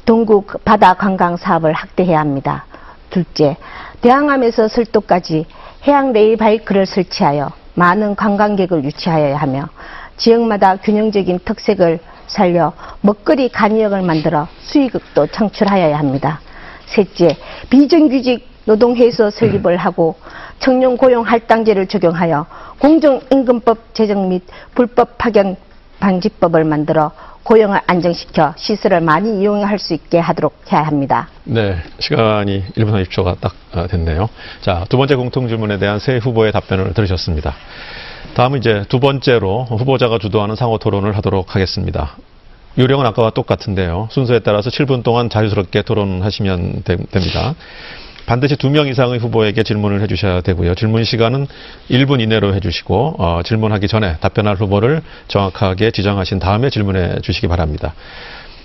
동국 바다 관광 사업을 확대해야 합니다. 둘째, 대항암에서 설도까지 해양 레일 바이크를 설치하여 많은 관광객을 유치하여야 하며 지역마다 균형적인 특색을 살려 먹거리 간이역을 만들어 수익도 창출하여야 합니다. 셋째, 비정규직 노동해소 설립을 하고 청년 고용 할당제를 적용하여 공정임금법 제정 및 불법 파견 방지법을 만들어 고용을 안정시켜 시설을 많이 이용할 수 있게 하도록 해야 합니다. 네, 시간이 1분 30초가 딱 어, 됐네요. 자, 두 번째 공통 질문에 대한 세 후보의 답변을 들으셨습니다. 다음은 이제 두 번째로 후보자가 주도하는 상호 토론을 하도록 하겠습니다. 요령은 아까와 똑같은데요. 순서에 따라서 7분 동안 자유스럽게 토론하시면 되- 됩니다. 반드시 두 명 이상의 후보에게 질문을 해주셔야 되고요. 질문 시간은 1분 이내로 해주시고 어, 질문하기 전에 답변할 후보를 정확하게 지정하신 다음에 질문해 주시기 바랍니다.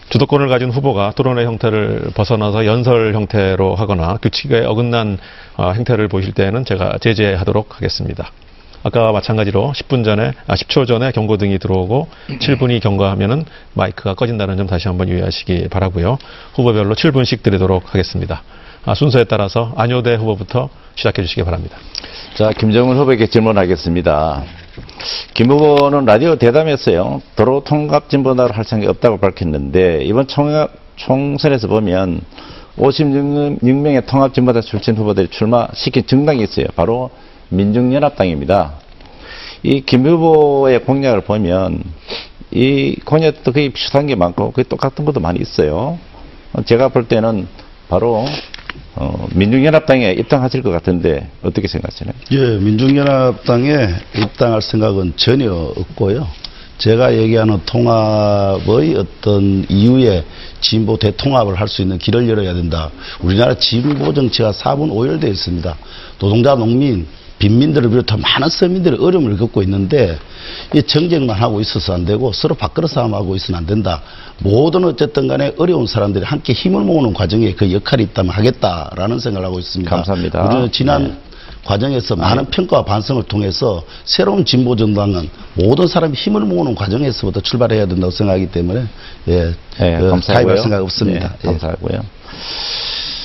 주도권을 가진 후보가 토론의 형태를 벗어나서 연설 형태로 하거나 규칙에 어긋난 어, 행태를 보실 때에는 제가 제재하도록 하겠습니다. 아까와 마찬가지로 10분 전에, 아, 10초 전에 경고등이 들어오고 7분이 경과하면은 마이크가 꺼진다는 점 다시 한번 유의하시기 바라고요. 후보별로 7분씩 드리도록 하겠습니다. 아, 순서에 따라서 안효대 후보부터 시작해 주시기 바랍니다. 자, 김정은 후보에게 질문하겠습니다. 김 후보는 라디오 대담했어요. 도로 통합 진보나를 할 생각이 없다고 밝혔는데 이번 총합, 총선에서 보면 56명의 통합 진보다 출신 후보들이 출마시킨 정당이 있어요. 바로 민중연합당입니다. 이 김 후보의 공약을 보면 이 공약도 거의 비슷한 게 많고 거의 똑같은 것도 많이 있어요. 어, 제가 볼 때는 바로 어, 민중연합당에 입당하실 것 같은데 어떻게 생각하시나요? 예, 민중연합당에 입당할 생각은 전혀 없고요. 제가 얘기하는 통합의 어떤 이후에 진보 대통합을 할 수 있는 길을 열어야 된다. 우리나라 진보 정치가 4분 오열되어 있습니다. 노동자, 농민, 빈민들을 비롯한 많은 서민들이 어려움을 겪고 있는데 이 정쟁만 하고 있어서 안 되고 서로 밥그릇 싸움하고 있어는 안 된다. 모든 어쨌든 간에 어려운 사람들이 함께 힘을 모으는 과정에 그 역할이 있다면 하겠다라는 생각을 하고 있습니다. 감사합니다. 우리는 지난 네. 과정에서 많은 평가와 반성을 통해서 새로운 진보 정당은 모든 사람이 힘을 모으는 과정에서부터 출발해야 된다고 생각하기 때문에 예, 네, 그 감사하고요. 생각 없습니다. 네, 예. 감사하고요.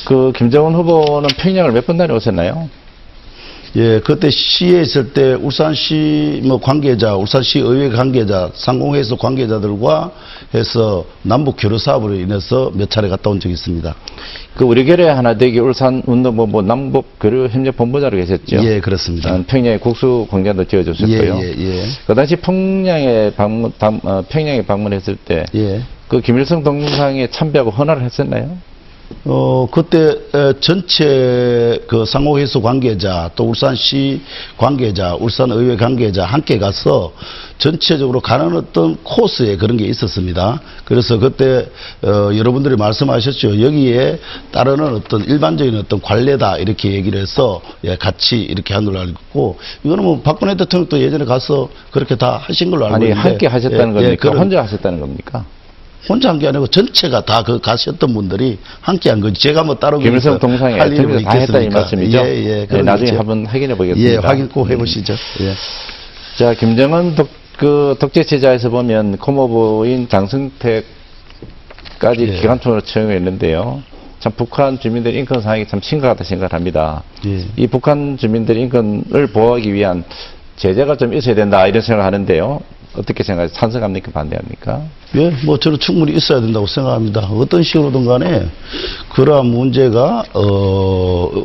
그 김정은 후보는 평양을 몇 번 다녀오셨나요? 예, 그때 시에 있을 때 울산시 뭐 관계자, 울산시 의회 관계자, 상공회에서 관계자들과 해서 남북 교류 사업으로 인해서 몇 차례 갔다 온 적이 있습니다. 그 우리 결의 하나 되기 울산 운동본부 남북 교류 협력 본부자로 계셨죠? 예, 그렇습니다. 어, 평양에 국수 공장도 지어줬었고요. 예, 예, 예. 그 당시 평양에 방문, 담- 어, 평양에 방문했을 때, 예. 그 김일성 동영상에 참배하고 헌화를 했었나요? 어, 그때 에, 전체 그 상호회수 관계자 또 울산시 관계자, 울산의회 관계자 함께 가서 전체적으로 가는 어떤 코스에 그런 게 있었습니다. 그래서 그때 어, 여러분들이 말씀하셨죠. 여기에 따르는 어떤 일반적인 어떤 관례다 이렇게 얘기를 해서 예, 같이 이렇게 한 걸로 알고 있고 이거는 뭐 박근혜 대통령도 예전에 가서 그렇게 다 하신 걸로 알고 아니, 있는데 함께 하셨다는 예, 겁니까? 예, 그런- 혼자 하셨다는 겁니까? 혼자 한 게 아니고 전체가 다 그 가셨던 분들이 함께 한 거지. 제가 뭐 따로 김일성 동상에 할 일이 했다 이 있겠습니까? 말씀이죠? 예, 예. 네, 나중에 거죠. 한번 확인해 보겠습니다. 예, 확인 꼭 해보시죠. 예. 자, 김정은 독, 그 독재체자에서 보면 고모부인 장승택까지 예. 기관총으로 처형했는데요. 참 북한 주민들 인권 상황이 참 심각하다 생각합니다. 예. 이 북한 주민들 인권을 보호하기 위한 제재가 좀 있어야 된다 이런 생각을 하는데요. 어떻게 생각하세요? 찬성합니까? 반대합니까? 예, 뭐 저는 충분히 있어야 된다고 생각합니다. 어떤 식으로든 간에 그러한 문제가 어,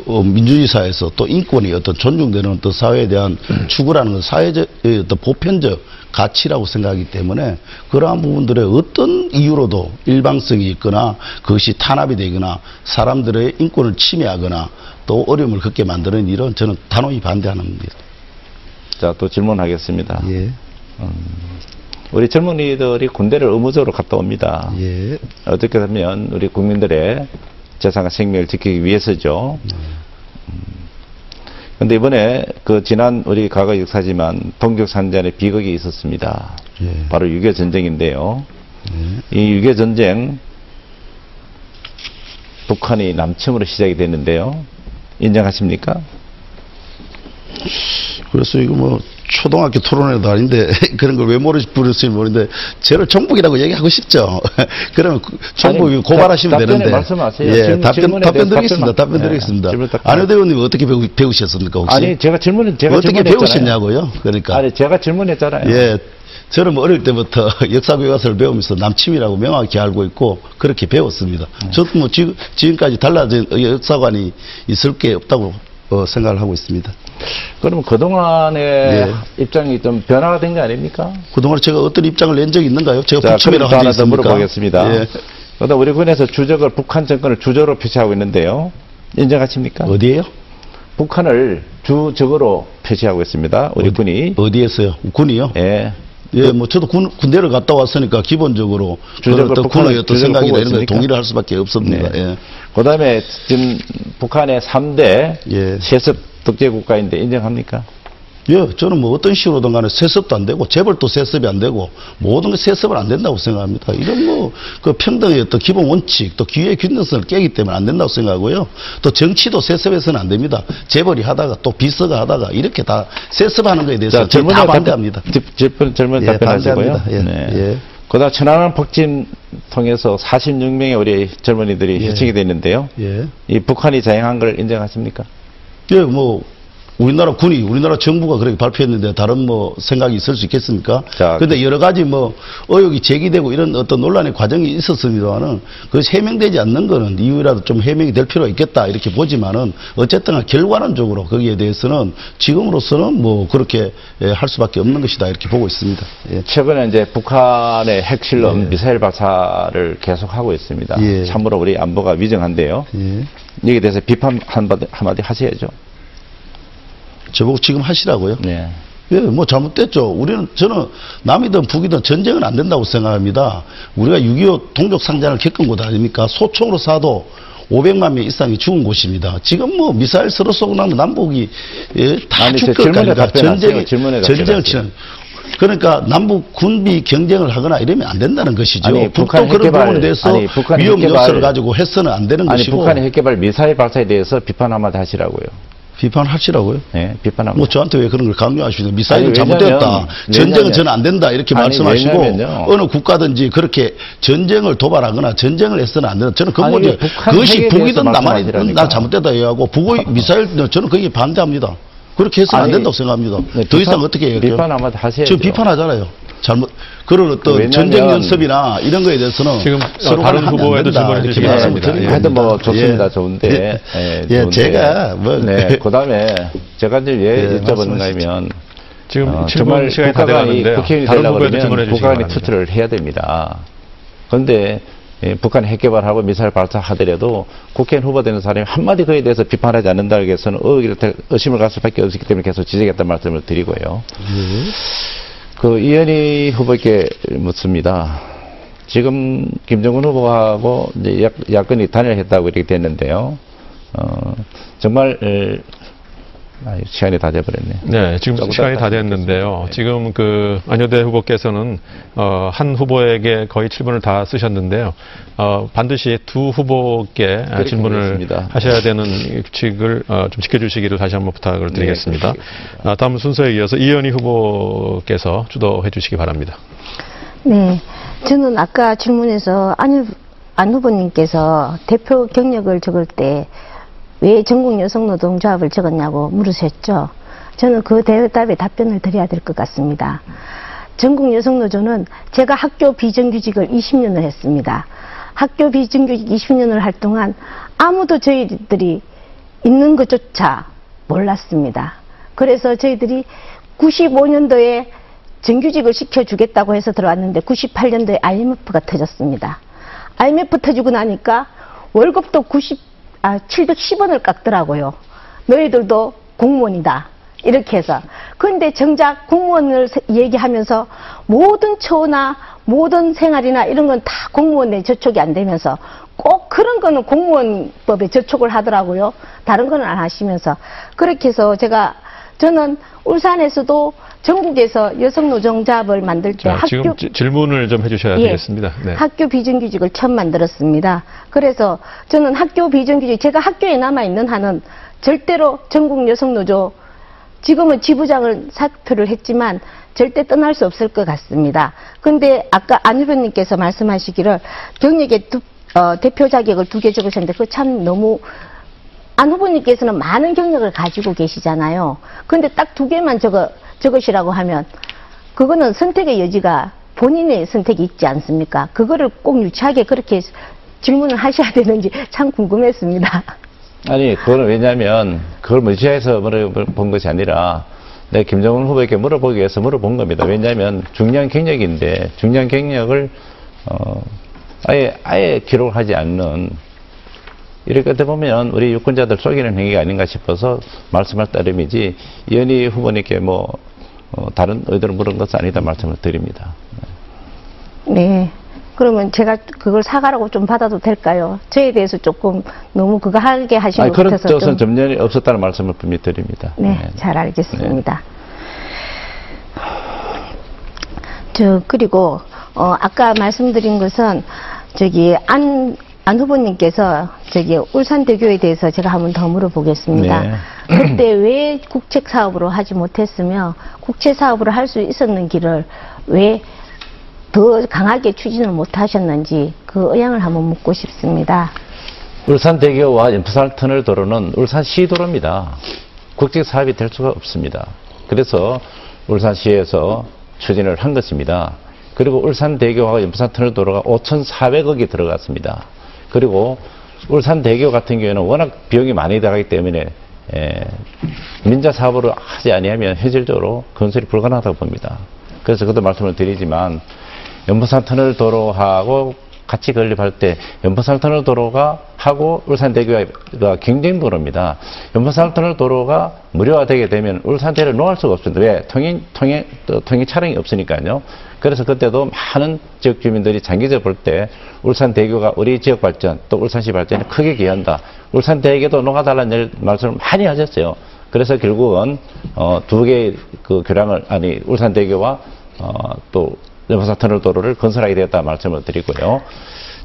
어, 민주주의 사회에서 또 인권이 어떤 존중되는 어떤 사회에 대한 추구라는 건 사회적 의 어떤 보편적 가치라고 생각하기 때문에 그러한 부분들의 어떤 이유로도 일방성이 있거나 그것이 탄압이 되거나 사람들의 인권을 침해하거나 또 어려움을 겪게 만드는 일은 저는 단호히 반대하는 겁니다. 자, 또 질문하겠습니다. 예, 우리 젊은이들이 군대를 의무적으로 갔다 옵니다. 예, 어떻게 보면 우리 국민들의 재산과 생명을 지키기 위해서죠. 그런데 이번에 그 지난 우리 과거 역사지만 동격 산전의 비극이 있었습니다. 예. 바로 6.25 전쟁인데요. 이6.25 전쟁 북한이 남침으로 시작이 됐는데요. 인정하십니까? 그래서 이거 뭐 초등학교 토론회도 아닌데 그런 걸 왜 모르실지 모르는데 저를 정북이라고 얘기하고 싶죠. 그러면 아니, 고발하시면 답- 되는데. 말씀하세요. 예, 질문- 답변 질문에 답변 드리겠습니다. 답변 예, 드리겠습니다. 안효 대원님 어떻게 배우, 배우셨습니까 혹시? 아니 제가 질문은 제가 어떻게. 배우셨냐고요? 그러니까. 아니 제가 질문했잖아요. 예. 저는 뭐 어릴 때부터 역사교과서를 배우면서 남침이라고 명확히 알고 있고 그렇게 배웠습니다. 저도 뭐 지금, 지금까지 달라진 역사관이 있을 게 없다고 어, 생각을 하고 있습니다. 그러면 그동안의 예. 입장이 좀 변화가 된거 아닙니까? 그동안 제가 어떤 입장을 낸 적이 있는가요? 제가 자, 북침이라고 하나 더? 물어보겠습니다. 예. 그러다 우리 군에서 주적을 북한 정권을 주적으로 표시하고 있는데요. 인정하십니까? 어디에요? 북한을 주적으로 표시하고 있습니다. 우리 군이. 어디에서요? 군이요? 예. 예, 뭐 저도 군, 군대를 갔다 왔으니까 기본적으로 어떤 군의 어떤 생각이나 이런 있습니까? 동의를 할 수밖에 없습니다. 네. 예. 그 다음에 지금 북한의 3대 예. 세습 독재 국가인데 인정합니까? 예, 저는 뭐 어떤 식으로든 간에 세습도 안 되고 재벌도 세습이 안 되고 모든 게 세습은 안 된다고 생각합니다. 이런 뭐그 평등의 어떤 기본 원칙 또 기회의 균등성을 깨기 때문에 안 된다고 생각하고요. 또 정치도 세습해서는 안 됩니다. 재벌이 하다가 또 비서가 하다가 이렇게 다 세습하는 거에 대해서 저는 다 답- 반대합니다. 집- 질문, 질문 예, 답변하시고요. 예, 예. 그다음 천안함 폭진 통해서 46명의 우리 젊은이들이 예. 해치게 됐는데요. 예. 이 북한이 자행한 걸 인정하십니까? 예, 뭐 우리나라 군이 우리나라 정부가 그렇게 발표했는데 다른 뭐 생각이 있을 수 있겠습니까? 자, 근데 여러 가지 뭐 의혹이 제기되고 이런 어떤 논란의 과정이 있었습니다만은 그것이 해명되지 않는 거는 이유라도 좀 해명이 될 필요가 있겠다 이렇게 보지만은 어쨌든 간 결과론적으로 거기에 대해서는 지금으로서는 뭐 그렇게 예, 할 수밖에 없는 것이다 이렇게 보고 있습니다. 예. 최근에 이제 북한의 핵실험 미사일 발사를 계속하고 있습니다. 예. 참으로 우리 안보가 위정한데요. 예. 여기에 대해서 비판 한마디, 한마디 하셔야죠. 저보고 지금 하시라고요? 네. 예, 뭐 잘못됐죠. 우리는 저는 남이든 북이든 전쟁은 안 된다고 생각합니다. 우리가 6.25 동족 상잔을 겪은 곳 아닙니까? 소총으로 쏴도 500만 명 이상이 죽은 곳입니다. 지금 뭐 미사일 서로 쏘고 나면 남북이 예, 다 아니, 저 죽을 거니까. 전쟁이 전쟁을. 치는 그러니까 남북 군비 경쟁을 하거나 이러면 안 된다는 것이죠. 아니, 북한 그런 핵개발- 부분에 대해서 아니, 위험 핵개발- 요소를 가지고 해서는 안 되는 아니, 것이고 북한의 핵개발 미사일 발사에 대해서 비판 한마디 하시라고요. 비판하시라고요. 네, 비판 한마디. 뭐 저한테 왜 그런 걸 강요하시는 미사일은 잘못됐다. 왜냐면- 전쟁은 저는 안 된다. 이렇게 아니, 말씀하시고 왜냐면요. 어느 국가든지 그렇게 전쟁을 도발하거나 전쟁을 해서는 안 된다. 저는 왜 북한 그것이 북이든 남한이든. 난 잘못됐다 얘기하고 북의 미사일 저는 거기에 반대합니다. 그렇게 해서는 안 아니, 된다고 생각합니다. 네, 더 비판- 이상 어떻게 얘기해요? 비판 한마디 하셔야죠. 지금 비판하잖아요. 잘못 그런 어떤 전쟁 연습이나 이런 거에 대해서는 지금 서로 다른 후보에도 주시기 말씀을 바랍니다. 드리는 예. 하여튼 뭐. 좋습니다. 예. 좋은데. 예, 예, 예, 좋은데. 제가 뭐 네, 그 다음에 제가 이제 왜 예, 여쭤보는가 말씀하시죠. 하면 지금 어, 7분 정말 시간이 다 북한이 돼가는데요. 국회의원이 되려고 그러면 북한이. 투표를 해야 됩니다. 그런데 예, 북한 핵 개발하고 미사일 발사하더라도 국회의원 후보 되는 사람이 한마디 그에 대해서 비판하지 않는다고 해서는 태- 의심을 갈 수밖에 없기 때문에 계속 지적했다는 말씀을 드리고요. 그 이현희 후보께 묻습니다. 지금 김정은 후보하고 이제 야, 야권이 단일했다고 이렇게 됐는데요. 어, 정말 시간이 다 돼버렸네. 네, 지금 시간이 더다 됐는데요. 네. 지금 그 안효대 후보께서는 어, 한 후보에게 거의 7분을 다 쓰셨는데요. 어, 반드시 두 후보께 아, 질문을 하겠습니다. 하셔야 되는 이 규칙을 어, 좀 지켜주시기를 다시 한번 부탁을 네, 드리겠습니다. 아, 다음 순서에 이어서 이현희 후보께서 주도해 주시기 바랍니다. 네. 저는 아까 질문에서 안, 후- 안 후보님께서 대표 경력을 적을 때 왜 전국 여성 노동조합을 적었냐고 물으셨죠. 저는 그 대답에 답변을 드려야 될 것 같습니다. 전국 여성노조는 제가 학교 비정규직을 20년을 했습니다. 학교 비정규직 20년을 할 동안 아무도 저희들이 있는 것조차 몰랐습니다. 그래서 저희들이 95년도에 정규직을 시켜주겠다고 해서 들어왔는데 98년도에 IMF가 터졌습니다. IMF 터지고 나니까 월급도 90, 아, 710원을 깎더라고요. 너희들도 공무원이다. 이렇게 해서. 근데 정작 공무원을 세- 얘기하면서 모든 처우나 모든 생활이나 이런 건 다 공무원에 저촉이 안 되면서 꼭 그런 거는 공무원법에 저촉을 하더라고요. 다른 거는 안 하시면서. 그렇게 해서 제가 저는 울산에서도 전국에서 여성 노동조합을 만들 때 자, 학교 지금 지- 질문을 좀 해주셔야 예. 되겠습니다. 네. 학교 비정규직을 처음 만들었습니다. 그래서 저는 학교 비정규직, 제가 학교에 남아 있는 한은 절대로 전국 여성 노조, 지금은 지부장을 사표를 했지만 절대 떠날 수 없을 것 같습니다. 근데 아까 안 후보님께서 말씀하시기를 경력의 두, 어, 대표 자격을 두 개 적으셨는데 그거 참 너무 안 후보님께서는 많은 경력을 가지고 계시잖아요. 근데 딱 두 개만 적어, 적으시라고 하면 그거는 선택의 여지가 본인의 선택이 있지 않습니까? 그거를 꼭 유치하게 그렇게 질문을 하셔야 되는지 참 궁금했습니다. 아니, 그거는 왜냐면, 그걸 무시해서 물어본 것이 아니라, 내 김정은 후보에게 물어보기 위해서 물어본 겁니다. 왜냐하면 중요한 경력인데, 중요한 경력을, 어, 아예, 아예 기록하지 않는, 이렇게 어떻게 보면 우리 유권자들 속이는 행위가 아닌가 싶어서 말씀할 따름이지, 이현희 후보님께 뭐, 어, 다른 의도로 물은 것은 아니다 말씀을 드립니다. 네. 그러면 제가 그걸 사과라고 좀 받아도 될까요? 저에 대해서 조금 너무 그거 하게 하신 아니, 것 그런 같아서 뜻은 좀 전혀 없었다는 말씀을 분명히 드립니다. 네, 잘 알겠습니다. 저 그리고 어 아까 말씀드린 것은 저기 안, 안 후보님께서 저기 울산대교에 대해서 제가 한번 더 물어보겠습니다. 네. 그때 왜 국책 사업으로 하지 못했으며 국책 사업으로 할 수 있었는 길을 왜 더 강하게 추진을 못 하셨는지 그 의향을 한번 묻고 싶습니다. 울산대교와 연포산 터널 도로는 울산시 도로입니다. 국제 사업이 될 수가 없습니다. 그래서 울산시에서 추진을 한 것입니다. 그리고 울산대교와 연포산 터널 도로가 5,400억이 들어갔습니다. 그리고 울산 대교 같은 경우에는 워낙 비용이 많이 들어가기 때문에 에, 민자 사업으로 하지 아니하면 현실적으로 건설이 불가능하다고 봅니다. 그래서 그도 말씀을 드리지만 연포산 터널 도로하고 같이 건립할 때 연포산 터널 도로가 하고 울산 대교가 경쟁 도로입니다. 연포산 터널 도로가 무료화되게 되면 울산대를 놓을 수가 없습니다. 왜? 통행, 통행, 또 통행 차량이 없으니까요. 그래서 그때도 많은 지역 주민들이 장기적으로 볼 때 울산 대교가 우리 지역 발전 또 울산시 발전에 크게 기여한다. 울산 대교도 녹아달라는 말씀을 많이 하셨어요. 그래서 결국은 어, 두 개의 그 교량을 아니 울산 대교와 어, 또 연포산 터널 도로를 건설하게 되었다 말씀을 드리고요.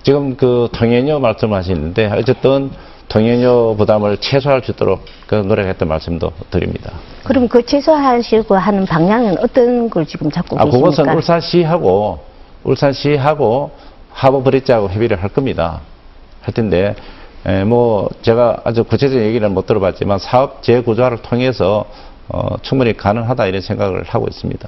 지금 그 통행료 말씀하시는데 어쨌든 통행료 부담을 최소화할 수 있도록 그 노력했던 말씀도 드립니다. 그럼 그 최소화하시고 하는 방향은 어떤 걸 지금 잡고 아, 계십니까? 그것은 울산시하고 울산시하고 하버브릿지하고 협의를 할 겁니다. 할 텐데 에, 뭐 제가 아주 구체적인 얘기는 못 들어봤지만 사업 재구조화를 통해서 어, 충분히 가능하다 이런 생각을 하고 있습니다.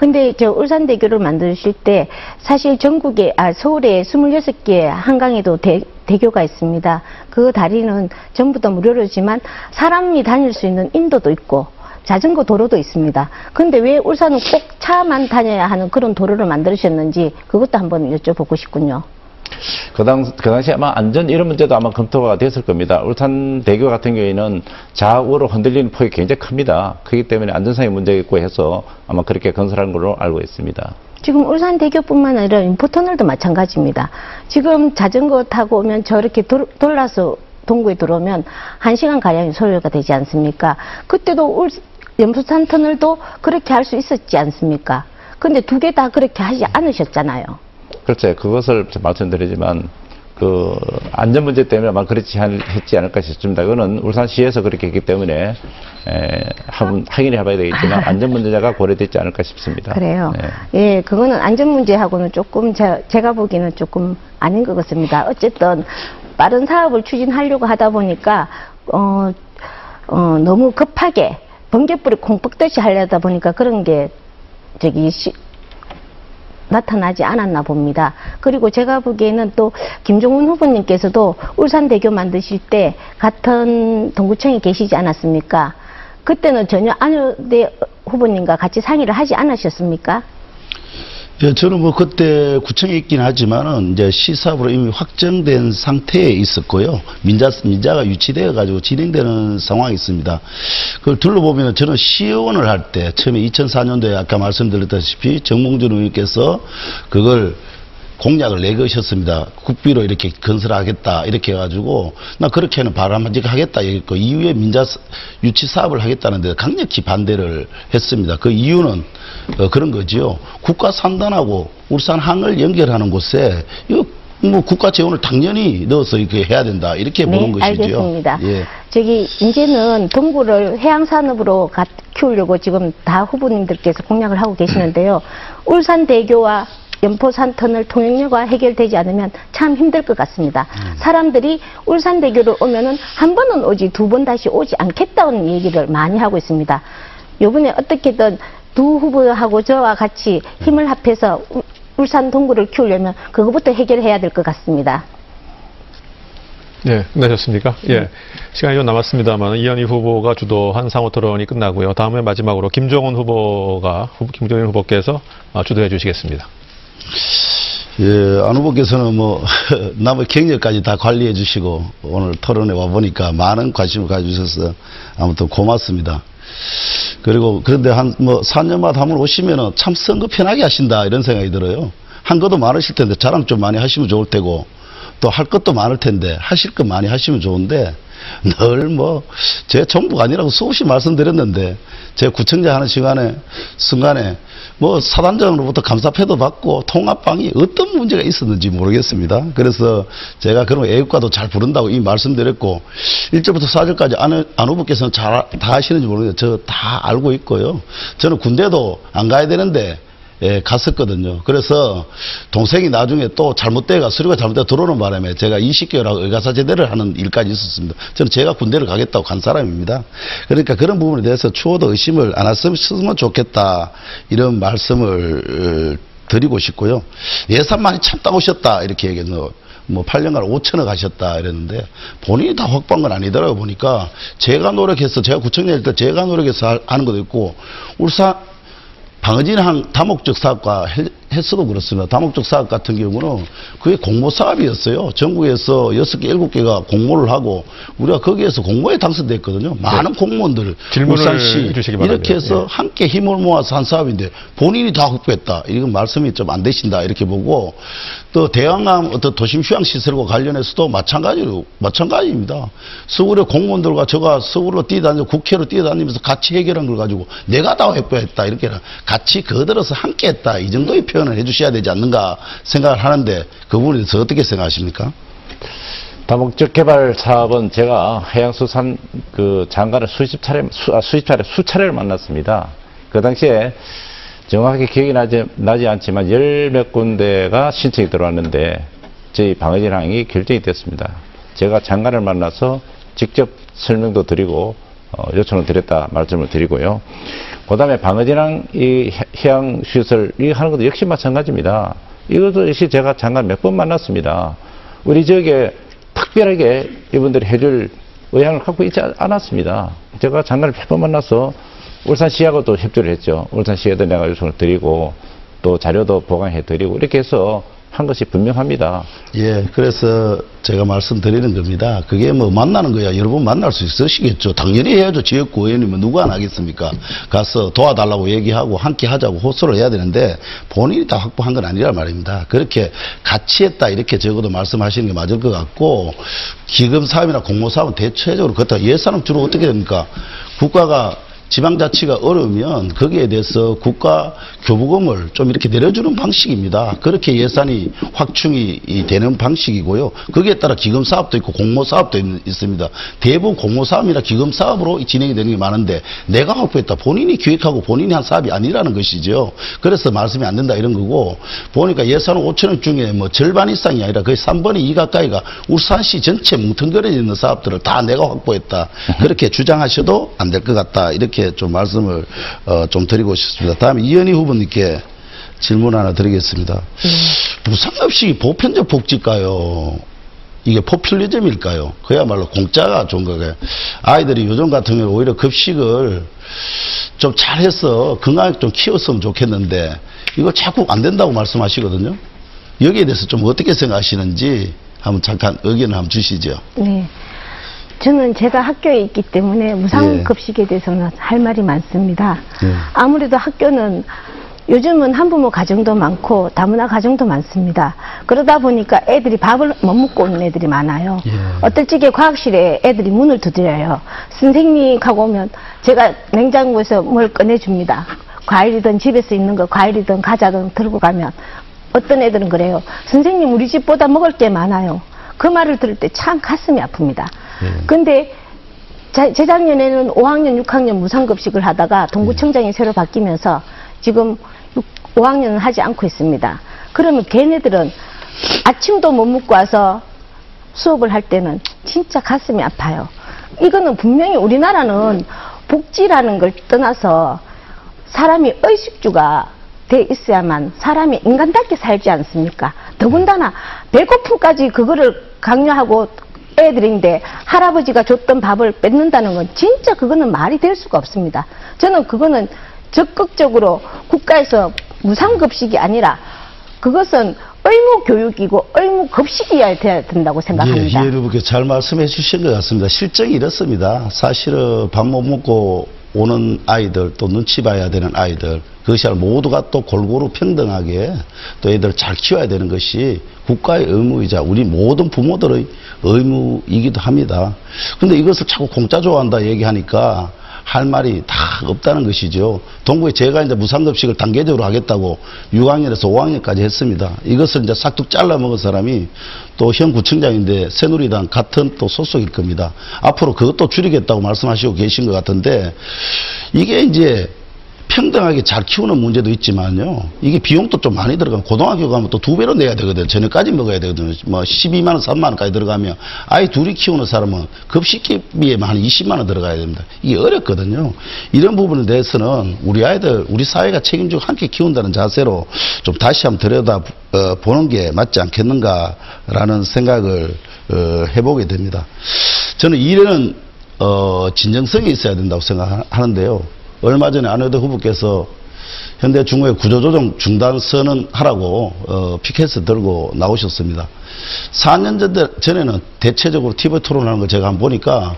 근데 저 울산대교를 만드실 때 사실 전국에 아 서울에 26개 한강에도 대, 대교가 있습니다. 그 다리는 전부 다 무료로지만 사람이 다닐 수 있는 인도도 있고 자전거 도로도 있습니다. 근데 왜 울산은 꼭 차만 다녀야 하는 그런 도로를 만드셨는지 그것도 한번 여쭤보고 싶군요. 그, 당, 그 당시 아마 안전 이런 문제도 아마 검토가 됐을 겁니다. 울산 대교 같은 경우에는 좌우로 흔들리는 폭이 굉장히 큽니다. 그렇기 때문에 안전상의 문제가 있고 해서 아마 그렇게 건설한 걸로 알고 있습니다. 지금 울산 대교뿐만 아니라 인포터널도 마찬가지입니다. 지금 자전거 타고 오면 저렇게 돌, 돌아서 동구에 들어오면 한시간 가량이 소요가 되지 않습니까? 그때도 울, 연부산 터널도 그렇게 할 수 있었지 않습니까? 근데 두 개 다 그렇게 하지 않으셨잖아요. 글쎄, 그것을 말씀드리지만, 그, 안전 문제 때문에 아마 그렇지 않, 했지 않을까 싶습니다. 그거는 울산시에서 그렇게 했기 때문에, 에, 한, 확인해 봐야 되겠지만, 안전 문제가 고려되지 않을까 싶습니다. 그래요. 네. 예, 그거는 안전 문제하고는 조금 제, 제가 보기에는 조금 아닌 것 같습니다. 어쨌든 빠른 사업을 추진하려고 하다 보니까 어, 어, 너무 급하게 번개불이 콩뻑듯이 하려다 보니까 그런 게 저기 시- 나타나지 않았나 봅니다. 그리고 제가 보기에는 또 김종훈 후보님께서도 울산대교 만드실 때 같은 동구청에 계시지 않았습니까? 그때는 전혀 안효대 후보님과 같이 상의를 하지 않으셨습니까? 예, 저는 뭐 그때 구청에 있긴 하지만은 이제 시사업으로 이미 확정된 상태에 있었고요. 민자, 민자가 유치되어 가지고 진행되는 상황이 있습니다. 그걸 둘러보면 저는 시의원을 할 때 처음에 2004년도에 아까 말씀드렸다시피 정몽준 의원께서 그걸 공약을 내거셨습니다. 국비로 이렇게 건설하겠다 이렇게 해가지고 나 그렇게는 바람직 하겠다 이랬고 이후에 민자 사- 유치 사업을 하겠다는데 강력히 반대를 했습니다. 그 이유는 어, 그런 거지요. 국가 산단하고 울산 항을 연결하는 곳에 뭐 국가 재원을 당연히 넣어서 이렇게 해야 된다 이렇게 보는 것이죠. 네, 알겠습니다. 예. 저기 이제는 동구를 해양 산업으로 가- 키우려고 지금 다 후보님들께서 공약을 하고 계시는데요. 울산대교와 연포산 터널 통행료가 해결되지 않으면 참 힘들 것 같습니다. 음. 사람들이 울산대교를 오면은 한 번은 오지 두 번 다시 오지 않겠다는 얘기를 많이 하고 있습니다. 요번에 어떻게든 두 후보하고 저와 같이 힘을 합해서 울- 울산 동구를 키우려면 그거부터 해결해야 될 것 같습니다. 예, 끝나셨습니까? 예. 시간이 좀 남았습니다만 이현희 후보가 주도한 상호 토론이 끝나고요. 다음에 마지막으로 김종훈 후보가 후보- 김종인 후보께서 아, 주도해 주시겠습니다. 예, 안 후보께서는 뭐, 남의 경력까지 다 관리해 주시고, 오늘 토론에 와 보니까 많은 관심을 가져주셔서 아무튼 고맙습니다. 그리고 그런데 한, 뭐, 4년마다 한 번 오시면은 참 선거 편하게 하신다, 이런 생각이 들어요. 한 것도 많으실 텐데 자랑 좀 많이 하시면 좋을 테고, 또 할 것도 많을 텐데, 하실 것 많이 하시면 좋은데, 늘 뭐, 제 정부가 아니라고 수없이 말씀드렸는데, 제 구청장 하는 시간에, 순간에, 뭐, 사단장으로부터 감사패도 받고, 통합방이 어떤 문제가 있었는지 모르겠습니다. 그래서 제가 그런 애국가도 잘 부른다고 이 말씀드렸고, 1절부터 4절까지 안, 안 후보께서는 잘, 다 하시는지 모르겠는데, 저 다 알고 있고요. 저는 군대도 안 가야 되는데, 예, 갔었거든요. 그래서 동생이 나중에 또 잘못돼가 서류가 잘못돼 들어오는 바람에 제가 20개월하고 의가사 제대를 하는 일까지 있었습니다. 저는 제가 군대를 가겠다고 간 사람입니다. 그러니까 그런 부분에 대해서 추호도 의심을 안 했으면 좋겠다. 이런 말씀을 어, 드리고 싶고요. 예산 많이 참다 오셨다. 이렇게 얘기해서 뭐 8년간 5천억 하셨다 이랬는데 본인이 다 확보한 건 아니더라고 보니까 제가 노력해서 제가 구청장일 때 제가 노력해서 하- 하는 것도 있고 울산 방어진항 다목적 사업과 헬- 헬스도 그렇습니다. 다목적 사업 같은 경우는 그게 공모 사업이었어요. 전국에서 6개, 7개가 공모를 하고 우리가 거기에서 공모에 당선됐거든요. 많은 공무원들 네. 질문을 울산시. 이렇게 해서 예. 함께 힘을 모아서 한 사업인데 본인이 다 확보했다. 이건 말씀이 좀 안 되신다. 이렇게 보고 또 대왕암 어떤 도심 휴양 시설과 관련해서도 마찬가지로 마찬가지입니다. 서울의 공무원들과 제가 서울로 뛰어다니고 국회로 뛰어다니면서 같이 해결한 걸 가지고 내가 다 확보했다. 이렇게 같이 거들어서 함께 했다. 이 정도의 표 현을 해 주셔야 되지 않는가 생각을 하는데 그 부분에 대해서 어떻게 생각하십니까? 다목적 개발 사업은 제가 해양수산 그 장관을 수십 차례, 수, 아, 수십 차례, 수차례를 만났습니다. 그 당시에 정확하게 기억이 나지, 나지 않지만 열 몇 군데가 신청이 들어왔는데 저희 방어진항이 결정이 됐습니다. 제가 장관을 만나서 직접 설명도 드리고 어, 요청을 드렸다 말씀을 드리고요. 그 다음에 방어진항 이 해- 해양 시설 이 하는 것도 역시 마찬가지입니다. 이것도 역시 제가 장관 몇번 만났습니다. 우리 지역에 특별하게 이분들이 해줄 의향을 갖고 있지 않- 않았습니다. 제가 장관을 몇 번 만나서 울산시하고 또 협조를 했죠. 울산시에도 내가 요청을 드리고 또 자료도 보강해 드리고 이렇게 해서 한 것이 분명합니다. 예, 그래서 제가 말씀드리는 겁니다. 그게 뭐 만나는 거야. 여러분 만날 수 있으시겠죠. 당연히 해야죠. 지역구 의원이면 누가 안 하겠습니까? 가서 도와달라고 얘기하고 함께 하자고 호소를 해야 되는데 본인이 다 확보한 건 아니란 말입니다. 그렇게 같이 했다 이렇게 적어도 말씀하시는 게 맞을 것 같고 기금 사업이나 공모 사업은 대체적으로 그렇다. 예산은 주로 어떻게 됩니까? 국가가 지방자치가 어려우면 거기에 대해서 국가 교부금을 좀 이렇게 내려주는 방식입니다. 그렇게 예산이 확충이 이 되는 방식이고요. 거기에 따라 기금 사업도 있고 공모 사업도 있- 있습니다. 대부분 공모 사업이나 기금 사업으로 진행이 되는 게 많은데 내가 확보했다. 본인이 기획하고 본인이 한 사업이 아니라는 것이죠. 그래서 말씀이 안 된다 이런 거고 보니까 예산 5천억 중에 뭐 절반 이상이 아니라 거의 3분의 2 가까이가 울산시 전체 뭉텅거려 있는 사업들을 다 내가 확보했다. 그렇게 주장하셔도 안 될 것 같다. 이렇게 좀 말씀을 어, 좀 드리고 싶습니다. 다음에 이현희 후보님께 질문 하나 드리겠습니다. 무상급식이 보편적 복지일까요? 이게 포퓰리즘일까요? 그야말로 공짜가 좋은 거예요. 아이들이 요즘 같은 경우는 오히려 급식을 좀 잘해서 건강하게 좀 키웠으면 좋겠는데 이거 자꾸 안 된다고 말씀하시거든요. 여기에 대해서 좀 어떻게 생각하시는지 한번 잠깐 의견을 한번 주시죠. 네. 저는 제가 학교에 있기 때문에 예. 무상급식에 대해서는 할 말이 많습니다. 예. 아무래도 학교는 요즘은 한부모 가정도 많고 다문화 가정도 많습니다. 그러다 보니까 애들이 밥을 못 먹고 오는 애들이 많아요. 예. 어떨 적에 과학실에 애들이 문을 두드려요. 선생님 하고 오면 제가 냉장고에서 뭘 꺼내줍니다. 과일이든 집에서 있는 거 과일이든 과자든 들고 가면 어떤 애들은 그래요. 선생님 우리 집보다 먹을 게 많아요. 그 말을 들을 때 참 가슴이 아픕니다. 근데 자- 재작년에는 5학년, 6학년 무상급식을 하다가 동구청장이 새로 바뀌면서 지금 5학년은 하지 않고 있습니다. 그러면 걔네들은 아침도 못 먹고 와서 수업을 할 때는 진짜 가슴이 아파요. 이거는 분명히 우리나라는 복지라는 걸 떠나서 사람이 의식주가 돼 있어야만 사람이 인간답게 살지 않습니까? 더군다나 배고픔까지 그거를 강요하고 애들인데 할아버지가 줬던 밥을 뺏는다는 건 진짜 그거는 말이 될 수가 없습니다. 저는 그거는 적극적으로 국가에서 무상급식이 아니라 그것은 의무 교육이고 의무 급식이어야 된다고 생각합니다. 예, 여러분께 잘 말씀해 주신 것 같습니다. 실정이 이렇습니다. 사실은 밥 못 먹고 오는 아이들 또 눈치 봐야 되는 아이들 그것이 모두가 또 골고루 평등하게 또 애들을 잘 키워야 되는 것이 국가의 의무이자 우리 모든 부모들의 의무이기도 합니다. 근데 이것을 자꾸 공짜 좋아한다 얘기하니까 할 말이 다 없다는 것이죠. 동구에 제가 이제 무상급식을 단계적으로 하겠다고 6학년에서 5학년까지 했습니다. 이것을 이제 싹둑 잘라 먹은 사람이 또 현 구청장인데 새누리당 같은 또 소속일 겁니다. 앞으로 그것도 줄이겠다고 말씀하시고 계신 것 같은데 이게 이제 평등하게 잘 키우는 문제도 있지만요. 이게 비용도 좀 많이 들어가면 고등학교 가면 또 두 배로 내야 되거든요. 저녁까지 먹어야 되거든요. 뭐 12만 원, 3만 원까지 들어가면 아이 둘이 키우는 사람은 급식비에만 한 20만 원 들어가야 됩니다. 이게 어렵거든요. 이런 부분에 대해서는 우리 아이들, 우리 사회가 책임지고 함께 키운다는 자세로 좀 다시 한번 들여다 어, 보는 게 맞지 않겠는가라는 생각을 어, 해보게 됩니다. 저는 이래는 어, 진정성이 있어야 된다고 생각하는데요. 얼마 전에 안효대 후보께서 현대 중국의 구조조정 중단 선언하라고 어, 피켓을 들고 나오셨습니다. 4년 전, 전에는 대체적으로 TV 토론하는 걸 제가 한번 보니까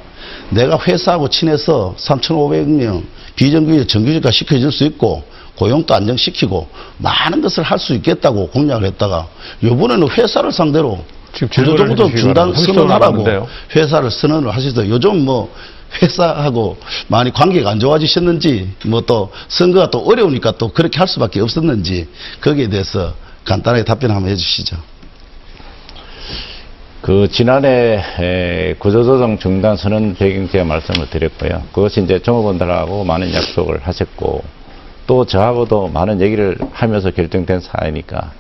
내가 회사하고 친해서 3,500명 비정규직 정규직화 시켜줄 수 있고 고용도 안정시키고 많은 것을 할 수 있겠다고 공약을 했다가 이번에는 회사를 상대로 구조조정 중단 바랍니다. 30초 선언하라고. 회사를 선언을 하셔서 요즘 뭐 회사하고 많이 관계가 안 좋아지셨는지 뭐 또 선거가 또 어려우니까 또 그렇게 할 수밖에 없었는지 거기에 대해서 간단하게 답변 한번 해주시죠. 그 지난해 에, 구조조정 중단 선언 배경 제가 말씀을 드렸고요. 그것이 이제 종업원들하고 많은 약속을 하셨고 또 저하고도 많은 얘기를 하면서 결정된 사안이니까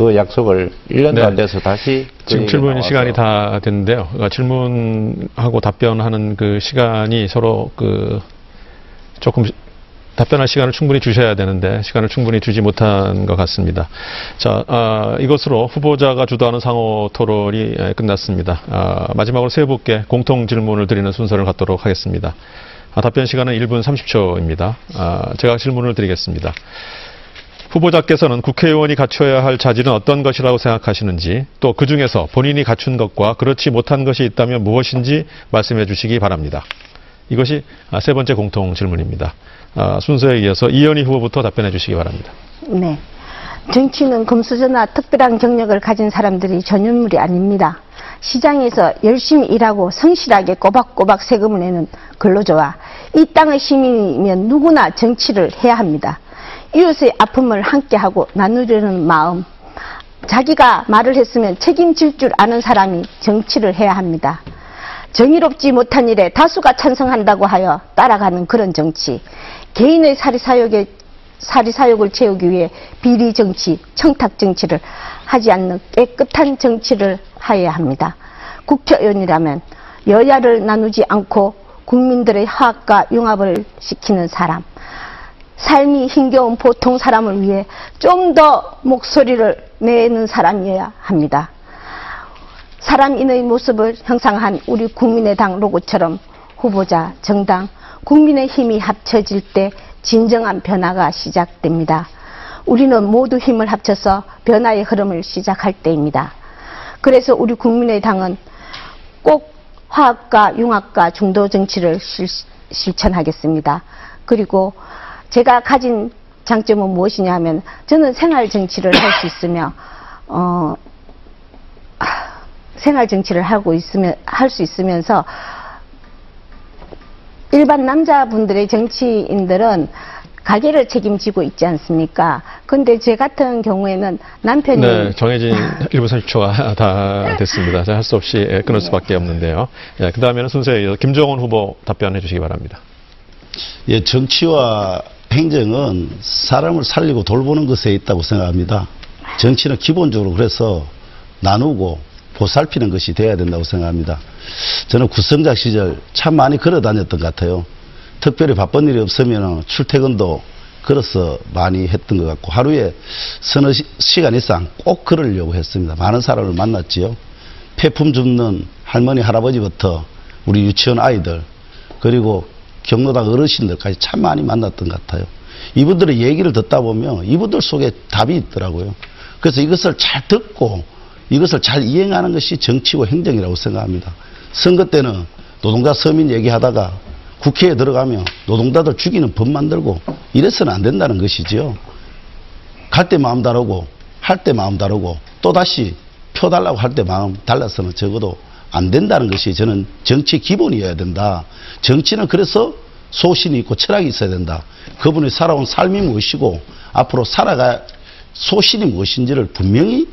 그 약속을 1년도 네. 안 돼서 다시 그 지금 얘기가 질문 시간이 다 됐는데요. 그러니까 질문하고 답변하는 그 시간이 서로 그 조금 답변할 시간을 충분히 주셔야 되는데 시간을 충분히 주지 못한 것 같습니다. 자, 아, 이것으로 후보자가 주도하는 상호 토론이 에, 끝났습니다. 아, 마지막으로 세 분께 공통 질문을 드리는 순서를 갖도록 하겠습니다. 아, 답변 시간은 1분 30초입니다. 아, 제가 질문을 드리겠습니다. 후보자께서는 국회의원이 갖춰야 할 자질은 어떤 것이라고 생각하시는지 또 그 중에서 본인이 갖춘 것과 그렇지 못한 것이 있다면 무엇인지 말씀해 주시기 바랍니다. 이것이 아, 세 번째 공통 질문입니다. 아, 순서에 이어서 이현희 후보부터 답변해 주시기 바랍니다. 네. 정치는 금수저나 특별한 경력을 가진 사람들이 전유물이 아닙니다. 시장에서 열심히 일하고 성실하게 꼬박꼬박 세금을 내는 근로자와 이 땅의 시민이면 누구나 정치를 해야 합니다. 이웃의 아픔을 함께하고 나누려는 마음, 자기가 말을 했으면 책임질 줄 아는 사람이 정치를 해야 합니다. 정의롭지 못한 일에 다수가 찬성한다고 하여 따라가는 그런 정치, 개인의 사리사욕에 사리사욕을 채우기 위해 비리 정치, 청탁 정치를 하지 않는 깨끗한 정치를 하여야 합니다. 국회의원이라면 여야를 나누지 않고 국민들의 화합과 융합을 시키는 사람, 삶이 힘겨운 보통 사람을 위해 좀 더 목소리를 내는 사람이어야 합니다. 사람인의 모습을 형상한 우리 국민의당 로고처럼 후보자, 정당, 국민의 힘이 합쳐질 때 진정한 변화가 시작됩니다. 우리는 모두 힘을 합쳐서 변화의 흐름을 시작할 때입니다. 그래서 우리 국민의당은 꼭 화합과 융합과 중도 정치를 실, 실천하겠습니다. 그리고 제가 가진 장점은 무엇이냐 하면 저는 생활 정치를 할 수 있으며 어 하, 생활 정치를 하고 있으면 할 수 있으면서 일반 남자분들의 정치인들은 가게를 책임지고 있지 않습니까? 근데 제 같은 경우에는 남편이 네, 정해진 1분 30초가 다 됐습니다. 할 수 없이 예, 끊을 수밖에 없는데요. 예, 그 다음에는 순서에 이어서 김정은 후보 답변해 주시기 바랍니다. 예, 정치와 행정은 사람을 살리고 돌보는 것에 있다고 생각합니다. 정치는 기본적으로 그래서 나누고 보살피는 것이 돼야 된다고 생각합니다. 저는 구성자 시절 참 많이 걸어 다녔던 것 같아요. 특별히 바쁜 일이 없으면 출퇴근도 걸어서 많이 했던 것 같고 하루에 서너 시, 간 이상 꼭 걸으려고 했습니다. 많은 사람을 만났지요. 폐품 줍는 할머니 할아버지부터 우리 유치원 아이들 그리고 경로당 어르신들까지 참 많이 만났던 것 같아요. 이분들의 얘기를 듣다 보면 이분들 속에 답이 있더라고요. 그래서 이것을 잘 듣고 이것을 잘 이행하는 것이 정치고 행정이라고 생각합니다. 선거 때는 노동자 서민 얘기하다가 국회에 들어가면 노동자들 죽이는 법 만들고 이래서는 안 된다는 것이지요. 갈 때 마음 다르고 할 때 마음 다르고 또다시 표 달라고 할 때 마음 달라서는 적어도 안 된다는 것이 저는 정치 기본이어야 된다. 정치는 그래서 소신이 있고 철학이 있어야 된다. 그분이 살아온 삶이 무엇이고 앞으로 살아갈 소신이 무엇인지를 분명히